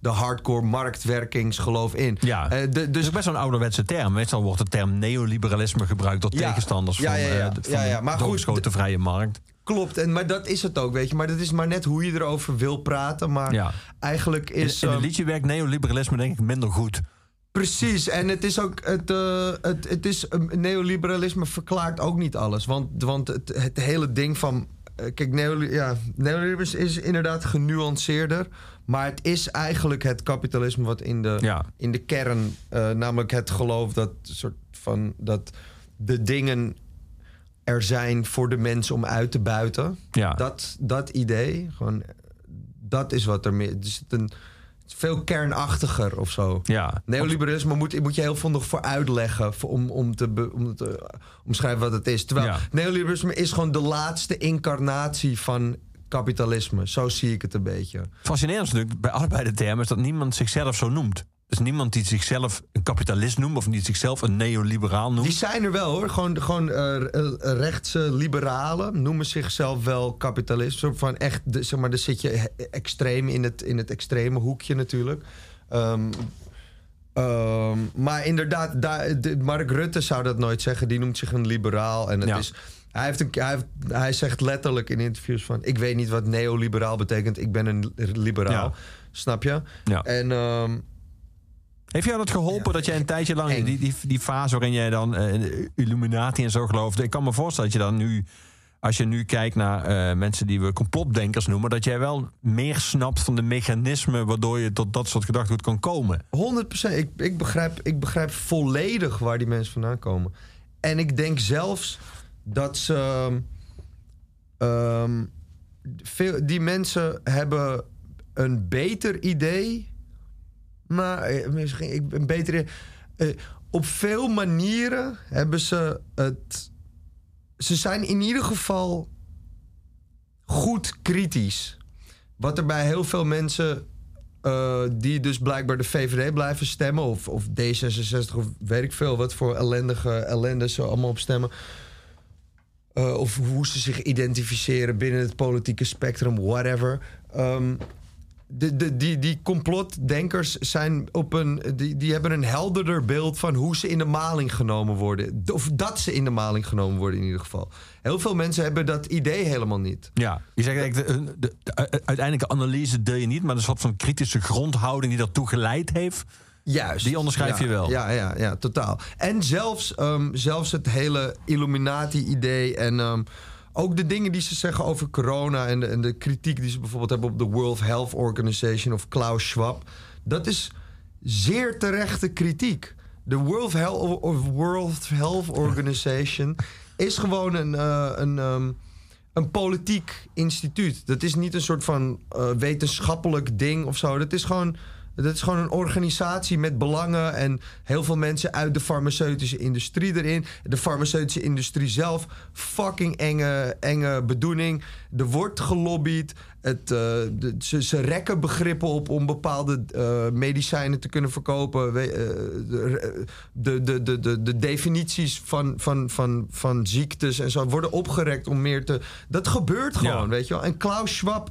de hardcore marktwerkingsgeloof in. Ja. Eh, de- Dus dus ook best wel een ouderwetse term. Meestal wordt de term neoliberalisme gebruikt door Ja. tegenstanders Ja, van, ja, ja. de- van Ja, ja. de Maar goed, doorgeschoten vrije markt. Klopt, en, maar dat is het ook, weet je. Maar dat is maar net hoe je erover wil praten. Maar eigenlijk In, is... in het ehm, liedje werkt neoliberalisme denk ik minder goed. Precies, en het is ook. Het, eh, het, het is, um, neoliberalisme verklaart ook niet alles. Want, want het, het hele ding van. eh, Kijk, neoli ja, neoliberalisme is inderdaad genuanceerder. Maar het is eigenlijk het kapitalisme wat in de, Ja. in de kern. eh, namelijk het geloof dat, soort van, dat de dingen er zijn voor de mensen om uit te buiten. Ja. Dat, dat idee, gewoon, dat is wat er meer. Het is een, veel kernachtiger of zo. Ja. Neoliberalisme moet, moet je heel veel nog voor uitleggen voor- om, om, te, be- om te omschrijven wat het is. Terwijl Ja. neoliberalisme is gewoon de laatste incarnatie van kapitalisme. Zo zie ik het een beetje. Fascinerend is natuurlijk bij allebei de termen is dat niemand zichzelf zo noemt. Is niemand die zichzelf een kapitalist noemt of die zichzelf een neoliberaal noemt. Die zijn er wel hoor. Gewoon, gewoon eh, rechtse liberalen noemen zichzelf wel kapitalist. Soort van echt, de, zeg maar, dan zit je extreem in het, in het extreme hoekje natuurlijk. Ehm, ehm, maar inderdaad, daar, de- Mark Rutte zou dat nooit zeggen. Die noemt zich een liberaal. En het Ja. is, hij, heeft een, hij, heeft, hij zegt letterlijk in interviews van... ik weet niet wat neoliberaal betekent. Ik ben een liberaal. Ja. Snap je? Ja. En ehm, Heeft jou dat geholpen dat jij een tijdje lang die, die, die fase waarin jij dan eh, Illuminati en zo geloofde? Ik kan me voorstellen dat je dan nu, als je nu kijkt naar eh, mensen die we complotdenkers noemen, dat jij wel meer snapt van de mechanismen waardoor je tot dat soort gedachtegoed kan komen. 100%. Ik, ik, begrijp, ik begrijp volledig waar die mensen vandaan komen. En ik denk zelfs dat ze. ehm, ehm, veel, die mensen hebben een beter idee. Maar eh, misschien ik, een beter idee. eh, op veel manieren hebben ze het. Ze zijn in ieder geval goed kritisch. Wat er bij heel veel mensen eh, die dus blijkbaar de VVD blijven stemmen, of, of D66, of weet ik veel, wat voor ellendige ellende ze allemaal op stemmen. Of hoe ze zich identificeren binnen het politieke spectrum, whatever. Ehm, de, de, die, die complotdenkers zijn op een, die, die hebben een helderder beeld van hoe ze in de maling genomen worden. Of dat ze in de maling genomen worden in ieder geval. Heel veel mensen hebben dat idee helemaal niet. Ja, je zegt eigenlijk, de, de, de uiteindelijke analyse deel je niet, maar een soort van kritische grondhouding die daartoe geleid heeft. Juist. Die onderschrijf Ja, je wel. Ja, ja, ja, totaal. En zelfs, ehm, zelfs het hele Illuminati-idee en ehm, ook de dingen die ze zeggen over corona en de, en de kritiek die ze bijvoorbeeld hebben op de World Health Organization of Klaus Schwab, dat is zeer terechte kritiek. De World Health, of World Health Organization is gewoon een, eh, een, ehm, een politiek instituut. Dat is niet een soort van eh, wetenschappelijk ding of zo. Dat is gewoon. Dat is gewoon een organisatie met belangen en heel veel mensen uit de farmaceutische industrie erin. De farmaceutische industrie zelf, fucking enge, enge bedoeling. Er wordt gelobbyd. Het, eh, de- ze, ze rekken begrippen op om bepaalde eh, medicijnen te kunnen verkopen. We- eh, de, de, de, de, de, de definities van, van, van, van ziektes en zo worden opgerekt om meer te. Dat gebeurt gewoon, Ja. weet je wel. En Klaus Schwab,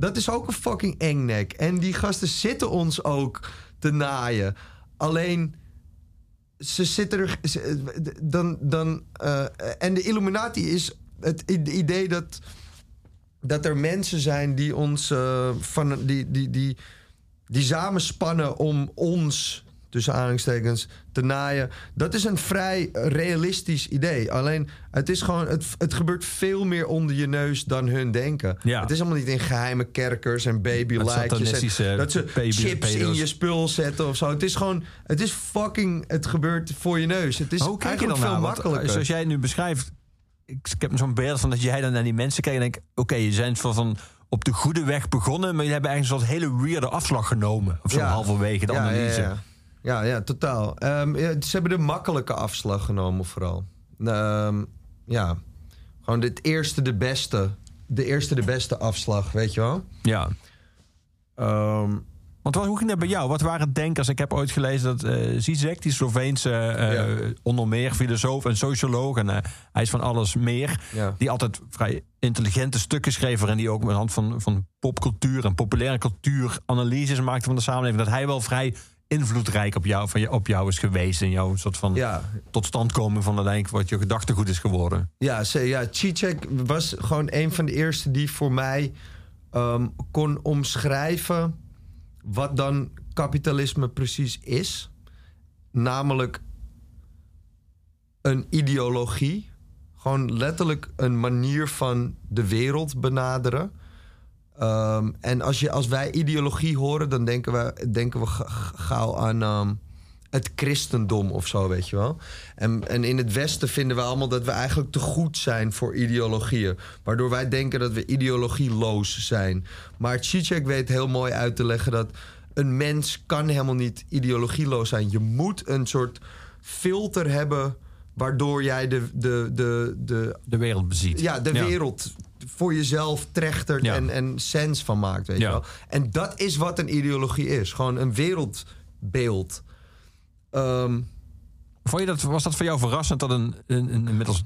dat is ook een fucking engnek. En die gasten zitten ons ook te naaien. Alleen ze zitten er. dan, dan, eh, en de Illuminati is het idee dat. Dat er mensen zijn die ons. eh, van, die, die, die, die samenspannen om ons. Tussen aanhalingstekens. te naaien. Dat is een vrij realistisch idee. Alleen het is gewoon. Het, het gebeurt veel meer onder je neus dan hun denken. Ja. Het is allemaal niet in geheime kerkers en satanistische en Dat ze baby- chips in je spul zetten of zo. Het is gewoon. Het is fucking. Het gebeurt voor je neus. Het is hoe kijk je dan eigenlijk veel? Want, eh, makkelijker. Zoals jij het nu beschrijft, ik, ik heb zo'n beeld van dat jij dan naar die mensen kijkt en denkt: oké, je zijn van, van op de goede weg begonnen, maar je hebt eigenlijk een soort hele weirde afslag genomen. Of zo Ja. halverwege de analyse. Ja, ja. ja, totaal. Ehm, ja, ze hebben de makkelijke afslag genomen vooral. Ehm, ja, gewoon het eerste de beste. De eerste de beste afslag, weet je wel? Ja. Ehm, Want wat, hoe ging dat bij jou? Wat waren denkers? Ik heb ooit gelezen dat eh Zizek, die Sloveense Ja. onder meer filosoof en socioloog, en eh, hij is van alles meer, Ja. die altijd vrij intelligente stukken schreef en die ook met hand van, van popcultuur en populaire cultuur analyses maakte van de samenleving, dat hij wel vrij invloedrijk op jou, van je, op jou is geweest en jouw soort van ja, totstandkoming van uiteindelijk wat je gedachtegoed is geworden. Ja, ze, ja was gewoon een van de eerste die voor mij ehm, kon omschrijven wat dan kapitalisme precies is. Namelijk een ideologie. Gewoon letterlijk een manier van de wereld benaderen. Ehm, en als, je, als wij ideologie horen, dan denken we, denken we ga- ga- gauw aan ehm, het christendom of zo, weet je wel. En, en in het Westen vinden we allemaal dat we eigenlijk te goed zijn voor ideologieën. Waardoor wij denken dat we ideologieloos zijn. Maar Zizek weet heel mooi uit te leggen dat een mens kan helemaal niet ideologieloos zijn. Je moet een soort filter hebben waardoor jij de, de, de, de, De wereld beziet. ja, de wereld voor jezelf trechtert Ja. en, en sens van maakt, weet Ja. je wel. En dat is wat een ideologie is. Gewoon een wereld beeld. Ehm, Vond je dat, was dat voor jou verrassend dat een, een, een inmiddels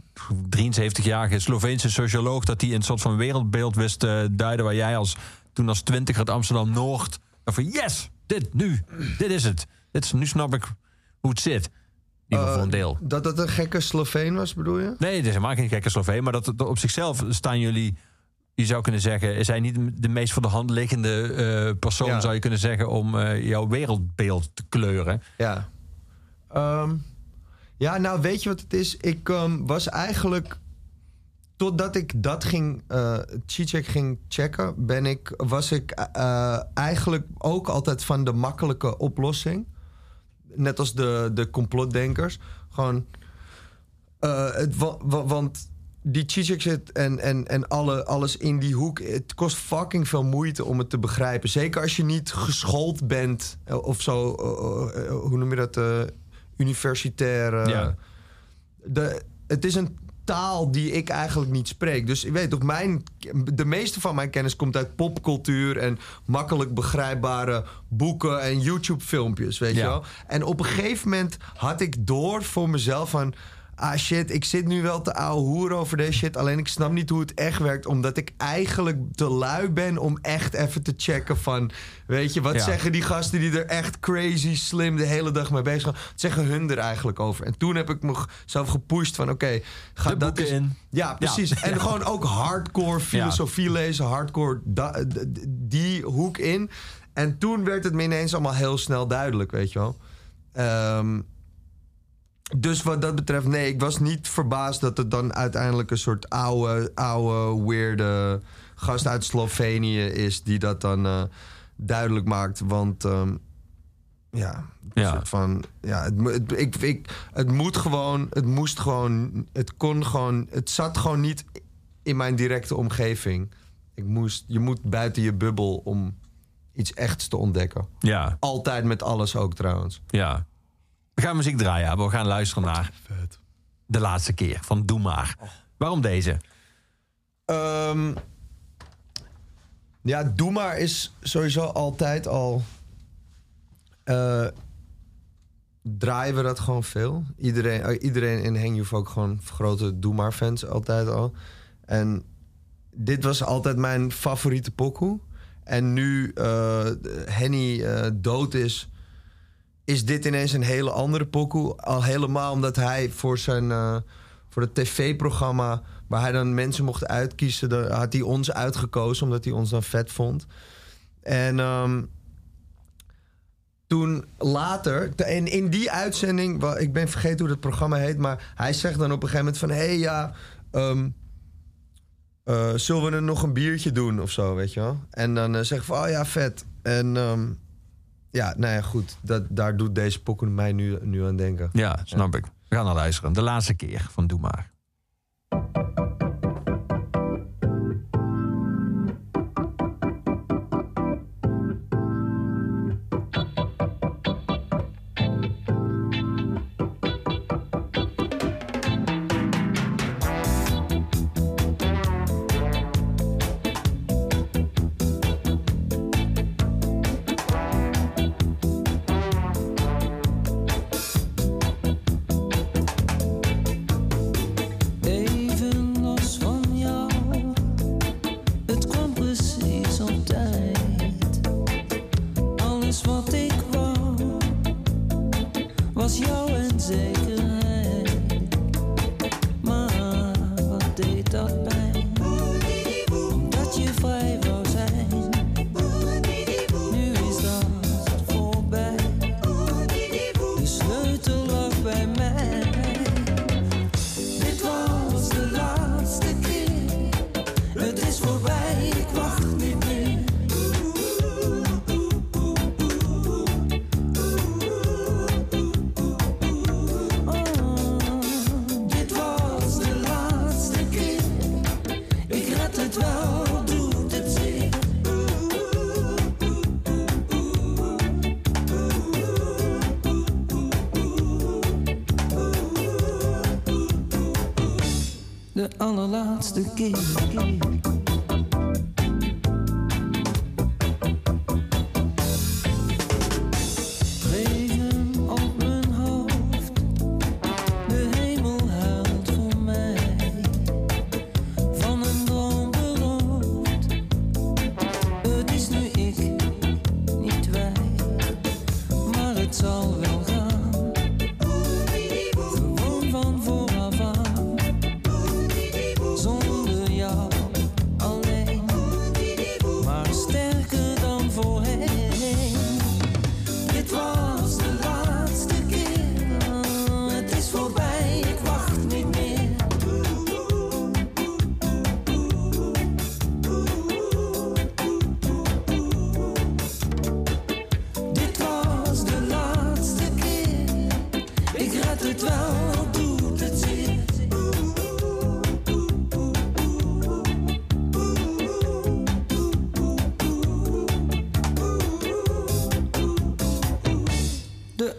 73-jarige Sloveense socioloog... dat die een soort van wereldbeeld wist te duiden... waar jij als, toen als twintiger uit Amsterdam-Noord... van yes, dit, nu, dit is het. Dit is, nu snap ik hoe het zit. In ieder geval voor een deel. dat het een gekke Sloveen was, bedoel je? Nee, het is helemaal geen gekke Sloveen. Maar dat, dat op zichzelf staan jullie... Je zou kunnen zeggen, is hij niet de meest voor de hand liggende eh, persoon... Ja. zou je kunnen zeggen, om eh, jouw wereldbeeld te kleuren. Ja. Ehm, ja, nou weet je wat het is? Ik ehm, was eigenlijk... Totdat ik dat ging, Check ging checken... Ben ik, was ik eigenlijk ook altijd van de makkelijke oplossing. Net als de, de complotdenkers. Gewoon... eh, het, wa- wa- want die Chichek zit en, en, en alle, alles in die hoek. Het kost fucking veel moeite om het te begrijpen. Zeker als je niet geschoold bent eh, of zo. eh, hoe noem je dat? universitair. Ja. de, het is een taal die ik eigenlijk niet spreek. Dus ik weet toch, mijn, de meeste van mijn kennis komt uit popcultuur en makkelijk begrijpbare boeken en YouTube-filmpjes, weet je wel. En op een gegeven moment had ik door voor mezelf van. Ah shit, ik zit nu wel te ouwe hoer over deze shit. Alleen ik snap niet hoe het echt werkt. Omdat ik eigenlijk te lui ben om echt even te checken van... Weet je, wat Ja. zeggen die gasten die er echt crazy slim de hele dag mee bezig zijn? Wat zeggen hun er eigenlijk over? En toen heb ik mezelf gepusht van oké, ga De dat eens- in. Ja, precies. Ja. En gewoon ook hardcore filosofie lezen. Hardcore die hoek in. En toen werd het me ineens allemaal heel snel duidelijk, weet je wel. Ehm, dus wat dat betreft, nee, ik was niet verbaasd dat het dan uiteindelijk een soort oude, oude, weirde gast uit Slovenië is die dat dan eh, duidelijk maakt. Want ehm, ja, soort van, ja, het, ik, ik, het moet gewoon, het moest gewoon, het kon gewoon, het zat gewoon niet in mijn directe omgeving. Ik moest, je moet buiten je bubbel om iets echts te ontdekken. Ja, Altijd met alles ook trouwens. ja. We gaan muziek draaien, we gaan luisteren naar de laatste keer van Doe Maar. Waarom deze? Ehm, ja, Doe maar is sowieso altijd al. eh, draaien we dat gewoon veel. Iedereen, eh, iedereen in Hengjoef ook gewoon grote Doe maar fans altijd al. En dit was altijd mijn favoriete pokoe. En nu eh, Henny eh, dood is, is dit ineens een hele andere pokoe. Al helemaal omdat hij voor zijn eh, voor het tv-programma waar hij dan mensen mocht uitkiezen, had hij ons uitgekozen omdat hij ons dan vet vond. En ehm, toen later, te- in, die uitzending, ik ben vergeten hoe dat programma heet, maar hij zegt dan op een gegeven moment van, hé hey, ja, ehm, eh, zullen we er nog een biertje doen of zo, weet je wel? En dan eh, zeggen van, oh ja, vet. En ehm, ja, nou ja, goed, dat, daar doet deze pokken mij nu, nu aan denken. Ja, snap ik. We gaan naar luisteren. De laatste keer van Doe Maar. Allerlaatste keer.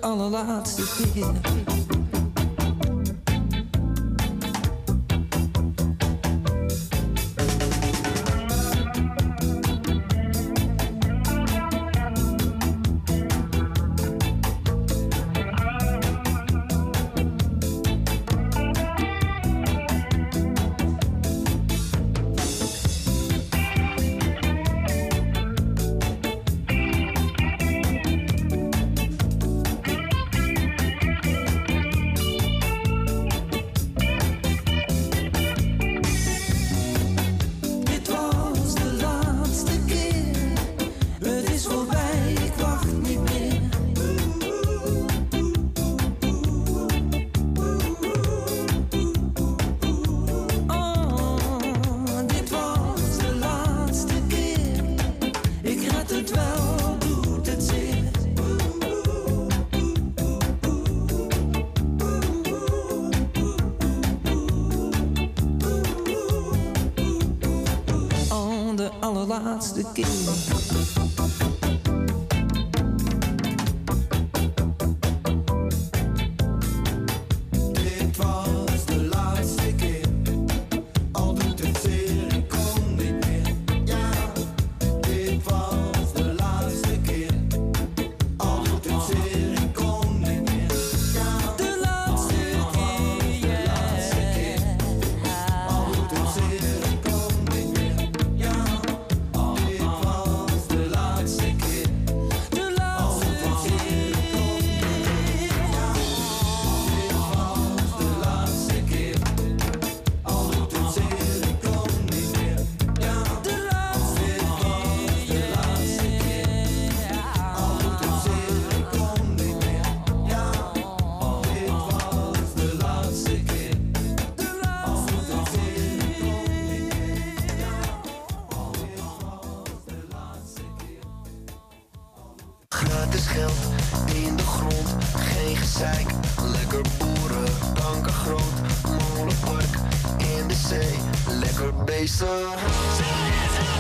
Allerlaatste keer. In de grond, geen gezeik. Lekker boeren, banken groot, molenpark in de zee. Lekker bezig.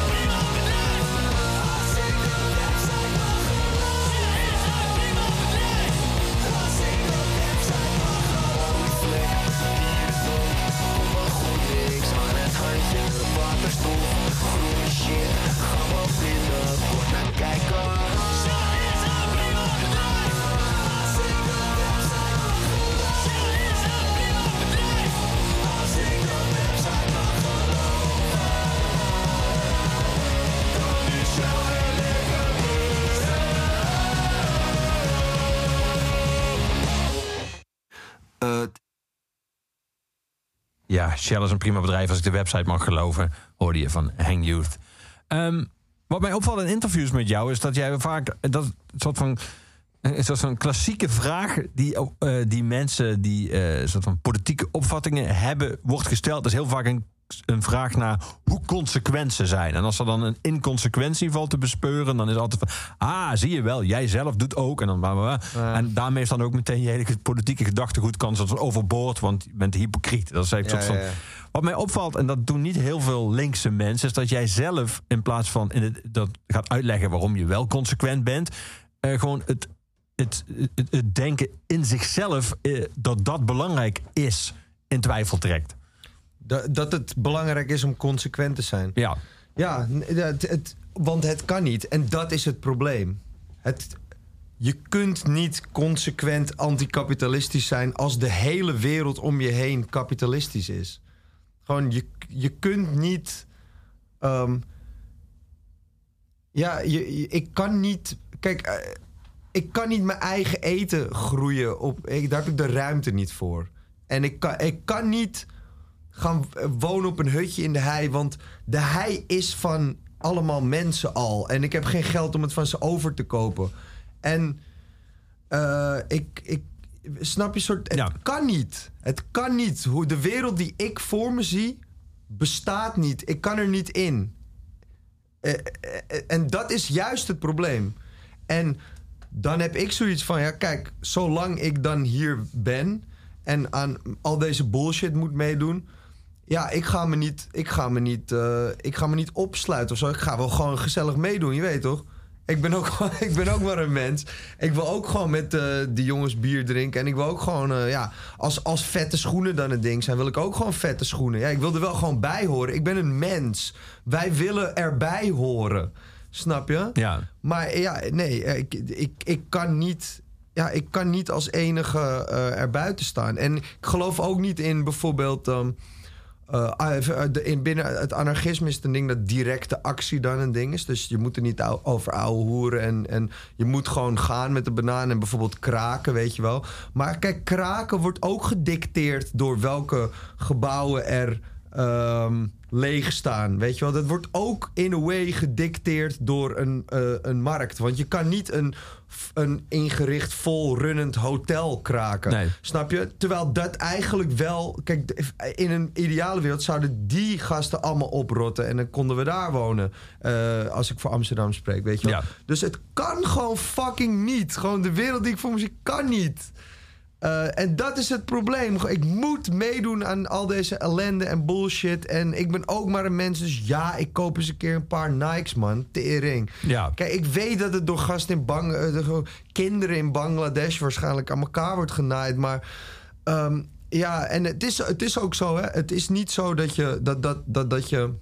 Shell is een prima bedrijf. Als ik de website mag geloven, hoorde je van Hang Youth. Ehm, wat mij opvalt in interviews met jou is dat jij vaak dat soort van een soort van klassieke vraag die, eh, die mensen die eh soort van politieke opvattingen hebben, wordt gesteld. Dat is heel vaak een, een vraag naar hoe consequent ze zijn. En als er dan een inconsequentie valt te bespeuren, dan is altijd van, ah, zie je wel, jij zelf doet ook. En, dan, bla, bla, bla. en daarmee is dan ook meteen je hele politieke gedachtegoed kan soort van overboord, want je bent hypocriet. Dat is Ja, soort van, ja. wat mij opvalt, en dat doen niet heel veel linkse mensen, is dat jij zelf in plaats van in het, dat gaat uitleggen waarom je wel consequent bent, eh, gewoon het, het, het, het denken in zichzelf eh, dat dat belangrijk is, in twijfel trekt. Dat, dat het belangrijk is om consequent te zijn. Ja. Ja, het, het, want het kan niet. En dat is het probleem. Het, je kunt niet consequent anticapitalistisch zijn als de hele wereld om je heen kapitalistisch is. Gewoon, je, je kunt niet. ehm, ja, je, je- ik kan niet. Kijk, eh, ik kan niet mijn eigen eten groeien. Op, ik, daar heb ik de ruimte niet voor. En ik kan, ik kan niet gaan eh, wonen op een hutje in de hei. Want de hei is van allemaal mensen al. En ik heb geen geld om het van ze over te kopen. En eh, ik, ik snap je soort. Het kan niet. Het kan niet. Hoe de wereld die ik voor me zie bestaat niet. Ik kan er niet in. Eh, en dat is juist het probleem. En dan heb ik zoiets van: ja, kijk, zolang ik dan hier ben en aan al deze bullshit moet meedoen. Ja, ik ga me niet, ik ga me niet, eh, ik ga me niet opsluiten of zo. Ik ga wel gewoon gezellig meedoen, je weet toch? Ik ben ook, ik ben ook maar een mens. Ik wil ook gewoon met eh die jongens bier drinken. En ik wil ook gewoon, eh, ja, als, als vette schoenen dan een ding zijn, wil ik ook gewoon vette schoenen. Ja, ik wil er wel gewoon bij horen. Ik ben een mens. Wij willen erbij horen. Snap je? Ja. Maar ja, nee, ik, ik, ik kan niet. Ja, ik kan niet als enige eh erbuiten staan. En ik geloof ook niet in bijvoorbeeld. ehm, eh, ah, de- in binnen het anarchisme is het een ding dat directe actie dan een ding is. Dus je moet er niet over ouwe hoeren. En, en je moet gewoon gaan met de banaan en bijvoorbeeld kraken, weet je wel. Maar kijk, kraken wordt ook gedicteerd door welke gebouwen er ehm, leeg staan. Weet je wel, dat wordt ook in a way gedicteerd door een, eh, een markt. Want je kan niet een, een ingericht vol runnend hotel kraken. Nee. Snap je? Terwijl dat eigenlijk wel. Kijk, in een ideale wereld zouden die gasten allemaal oprotten. En dan konden we daar wonen. Eh, als ik voor Amsterdam spreek, weet je wel. Ja. Dus het kan gewoon fucking niet. Gewoon de wereld die ik voor me zie, kan niet. Eh, en dat is het probleem. Ik moet meedoen aan al deze ellende en bullshit. En ik ben ook maar een mens. Dus ja, ik koop eens een keer een paar Nikes, man. Tering. Ja. Kijk, ik weet dat het door gasten in Bang... eh, kinderen in Bangladesh waarschijnlijk aan elkaar wordt genaaid. Maar ehm, ja, en het is, het is ook zo, hè. Het is niet zo dat je... Dat, dat, dat, dat je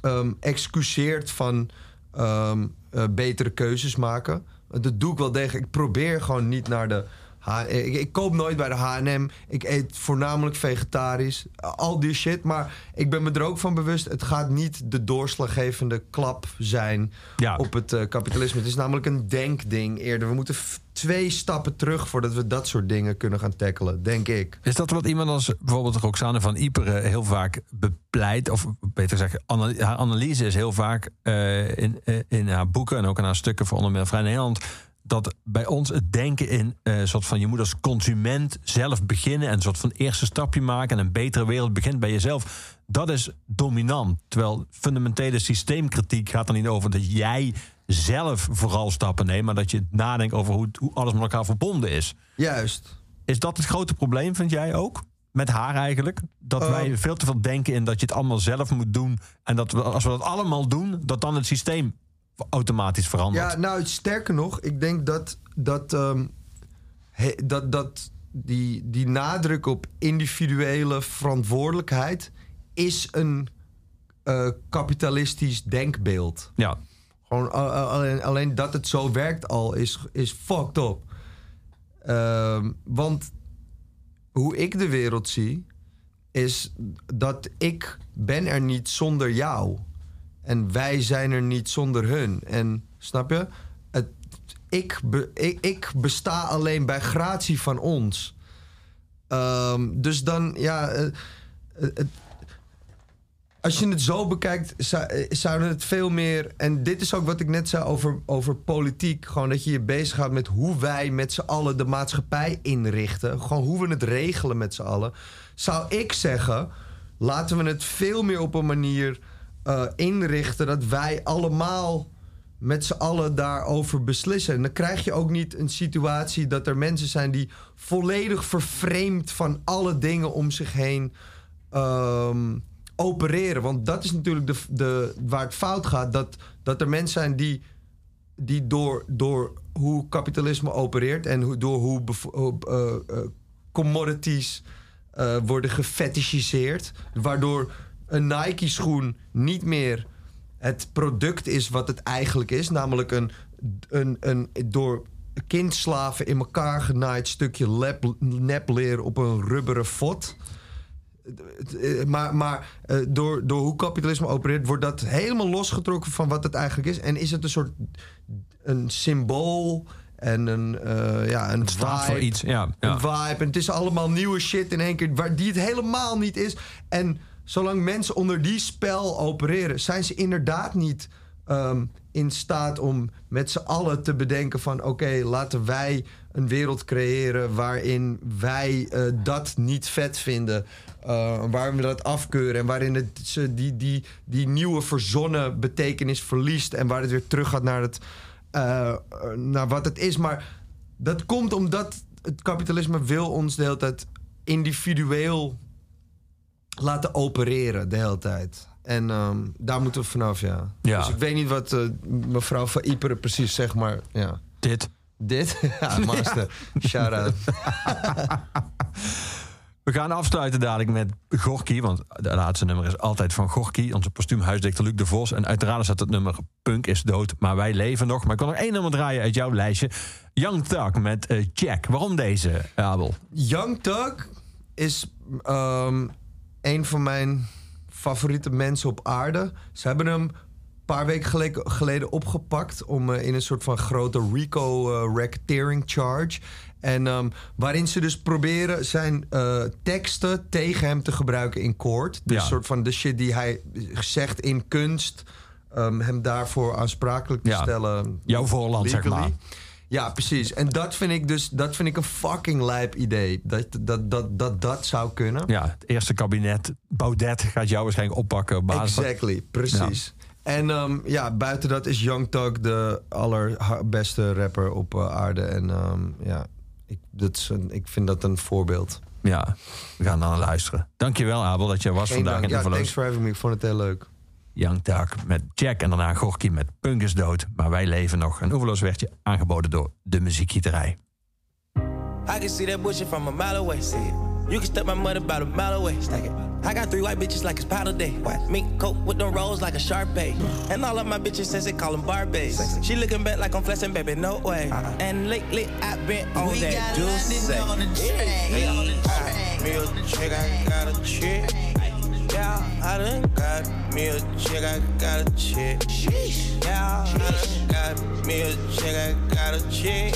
ehm, excuseert van ehm, eh, betere keuzes maken. Dat doe ik wel degelijk. Ik probeer gewoon niet naar de... H ik, ik koop nooit bij de H&M. Ik eet voornamelijk vegetarisch. Al die shit. Maar ik ben me er ook van bewust... het gaat niet de doorslaggevende klap zijn Ja. op het eh, kapitalisme. Het is namelijk een denkding eerder. We moeten twee stappen terug... voordat we dat soort dingen kunnen gaan tackelen, denk ik. Is dat wat iemand als bijvoorbeeld Roxane van Iperen heel vaak bepleit? Of beter gezegd, haar analyse is heel vaak eh, in, eh, in haar boeken en ook in haar stukken voor onder meer Vrij Nederland. Dat bij ons het denken in een soort van je moet als consument zelf beginnen en een soort van eerste stapje maken en een betere wereld begint bij jezelf. Dat is dominant. Terwijl fundamentele systeemkritiek gaat er niet over dat jij zelf vooral stappen neemt, maar dat je nadenkt over hoe, hoe alles met elkaar verbonden is. Juist. Is dat het grote probleem, vind jij ook? Met haar eigenlijk? Dat Eh. wij veel te veel denken in dat je het allemaal zelf moet doen. En dat we, als we dat allemaal doen, dat dan het systeem automatisch verandert. Ja, nou, sterker nog, ik denk dat, dat, ehm, he- dat, dat die, die nadruk op individuele verantwoordelijkheid is een eh, kapitalistisch denkbeeld. Ja. Gewoon alleen, alleen dat het zo werkt al is, is fucked up. Ehm, want hoe ik de wereld zie, is dat ik ben er niet zonder jou. En wij zijn er niet zonder hun. En snap je? Het, ik, ik, besta alleen bij gratie van ons. Ehm, dus dan, ja. eh, eh, als je het zo bekijkt, eh, zouden het veel meer. En dit is ook wat ik net zei over, over politiek. Gewoon dat je je bezighoudt met hoe wij met z'n allen de maatschappij inrichten. Gewoon hoe we het regelen met z'n allen. Zou ik zeggen, laten we het veel meer op een manier eh, inrichten dat wij allemaal met z'n allen daarover beslissen. En dan krijg je ook niet een situatie dat er mensen zijn die volledig vervreemd van alle dingen om zich heen ehm, opereren. Want dat is natuurlijk de, de, waar het fout gaat. Dat, dat er mensen zijn die, die door, door hoe kapitalisme opereert en hoe, door hoe eh, eh, commodities worden gefetishiseerd. Waardoor een Nike-schoen niet meer het product is wat het eigenlijk is. Namelijk een, een, een door kindslaven in elkaar genaaid stukje lep, nepleer op een rubberen fot. Maar, maar eh, door, door hoe kapitalisme opereert, wordt dat helemaal losgetrokken van wat het eigenlijk is. En is het een soort een symbool en een, eh, ja, een vibe. voor iets, ja, ja. Een vibe. En het is allemaal nieuwe shit in één keer, waar, die het helemaal niet is. En zolang mensen onder die spel opereren, zijn ze inderdaad niet ehm, in staat om met z'n allen te bedenken van... oké, laten wij een wereld creëren waarin wij eh, dat niet vet vinden. eh, waarin we dat afkeuren en waarin het, ze die, die, die nieuwe verzonnen betekenis verliest... en waar het weer terug gaat naar, het, eh, naar wat het is. Maar dat komt omdat het kapitalisme wil ons de hele tijd individueel laten opereren de hele tijd. En ehm, daar moeten we vanaf, ja. Ja. Dus ik weet niet wat eh, mevrouw van Iperen precies zegt, maar ja. Dit. Dit? ja, master. Shout-out. We gaan afsluiten dadelijk met Gorky. Want het laatste nummer is altijd van Gorky. Onze postuumhuisdichter Luc de Vos. En uiteraard staat het nummer Punk is dood, maar wij leven nog. Maar ik wil nog één nummer draaien uit jouw lijstje. Young Thug met eh, Jack. Waarom deze, Abel? Young Thug is ehm, een van mijn favoriete mensen op aarde. Ze hebben hem een paar weken geleden, opgepakt... om eh, in een soort van grote RICO eh, racketeering charge... En ehm, waarin ze dus proberen zijn eh, teksten tegen hem te gebruiken in court. Dus Ja. een soort van de shit die hij zegt in kunst... ehm, hem daarvoor aansprakelijk te Ja. stellen. Jouw voorland, zeg maar. Ja, precies. En dat vind ik dus dat vind ik een fucking lijp idee. Dat dat, dat, dat, dat zou kunnen. Ja, het eerste kabinet, Baudet, gaat jou waarschijnlijk oppakken. op basis van- Exactly, precies. En ehm, ja, buiten dat is Young Thug de allerbeste rapper op eh, aarde. En ehm, ja, ik, dat is een, ik vind dat een voorbeeld. Ja, we gaan dan luisteren. Dankjewel, Abel, dat je was Geen vandaag dank. in de Ja, verloos. thanks for having me. Ik vond het heel leuk. Young Thug met Jack en daarna Gorky met Punk is dood. Maar wij leven nog. Een oeverloos werd je aangeboden door de muziekgieterij. I can see that bullshit from a mile away. See it. You can step my mother about a mile away. Stack it. I got three white bitches like it's powder day. What? Mink coat with them rolls like a Sharpay. And all of my bitches says they call them Barbies. She looking back like I'm flexing, baby, no way. And lately I've been on We that got juice. London on the track. Hey, On the Me I got a chick. Yeah, I done got me a chick, I got a chick. Yeah, I done got me a chick, I got a chick.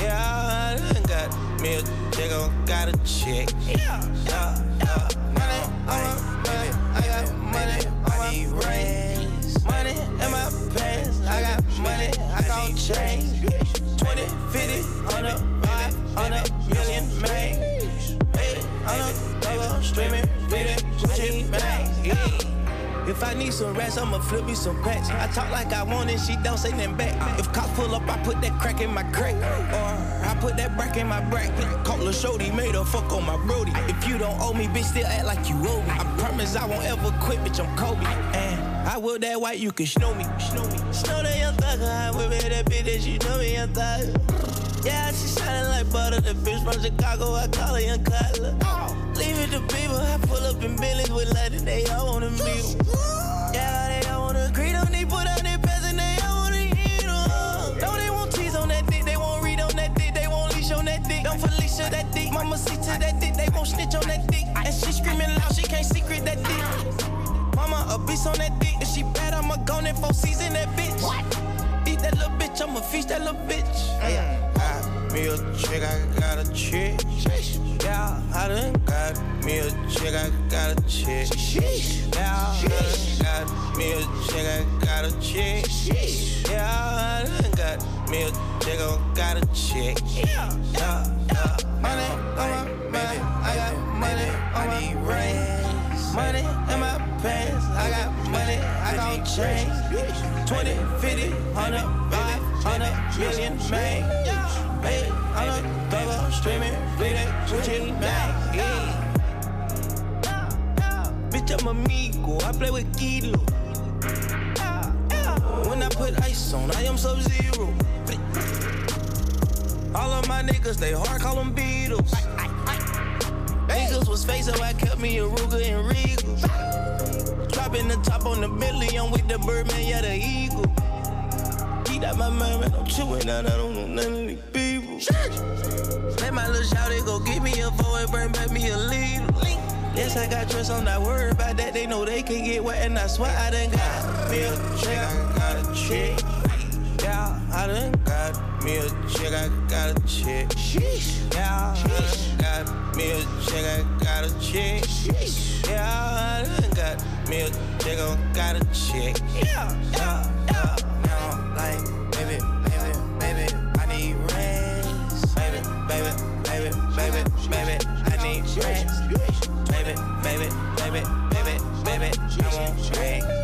Yeah, I done got me a chick, I got a chick. Yeah, yeah, yeah. Money on my money, I got money on my brains. Money in my pants, I got money, I got change. 20, 50, 100, 100 million, man. Hey, on a dollar, streaming, reading, If I need some rats, I'ma flip me some packs. I talk like I want it, she don't say nothing back. If cops pull up, I put that crack in my crack. Or I put that brack in my brack. Call a shorty, made her fuck on my brody. If you don't owe me, bitch, still act like you owe me. I promise I won't ever quit, bitch, I'm Kobe. And I will that white, you can snow me. Snow me. Snow that young thugger, I will be that bitch that you know me, young thugger. Yeah, she shining like butter. The bitch from Chicago, I call her young Cutler. Leave it to people, I pull up in Billy's with London, they all wanna meet. Yeah, they all wanna agree, don't need put on their pants and they all wanna eat 'em. Don't they want cheese on that dick, they won't read on that dick, they won't leash on that dick. Don't Felicia that dick, mama see to that dick, they won't snitch on that dick. And she screaming loud, she can't secret that dick. Mama a beast on that dick, if she bad, I'ma go in for season that bitch. Eat that little bitch, I'ma feast that little bitch. Mm, got me a chick, I got a chick. Yeah, I done got me a chick, I got a chick. Yeah, I done got me a chick, I got a chick. Yeah, I done got me a chick, I got a chick. Yeah, yeah, yeah. Money on my money, I got money on my rings. Money in my pants, I got money, I got change. 20, 50, 100, 500 million, man. Baby, I'm a dollar streaming, Gucci, man. Yeah. Bitch, I'm amigo, I play with Kilo. When I put ice on, I am sub zero. All of my niggas, they hard, call them Beatles. Was fake, so I kept me a Ruger and Regal. Dropping the top on the Bentley, I'm with the Birdman, yeah, the Eagle. Keep that my mind, man, I'm chewing out, I don't know none of these people. Let my little shouty go get me a four and bring back me a leader. Yes, I got trust, I'm not worried about that. They know they can get wet, and I swear I done got me a chick, I got a chick. Yeah, I done got me a chick, I got a chick. Sheesh, yeah, I done got me a chick, I got a chick. Yeah, I done got me a chick, I got a chick. Yeah, yeah, yeah. Now, I'm like, baby, baby, baby, I need rest. Baby, baby, baby, baby, baby, I need rest. Baby, baby, baby, baby, baby, I want rest.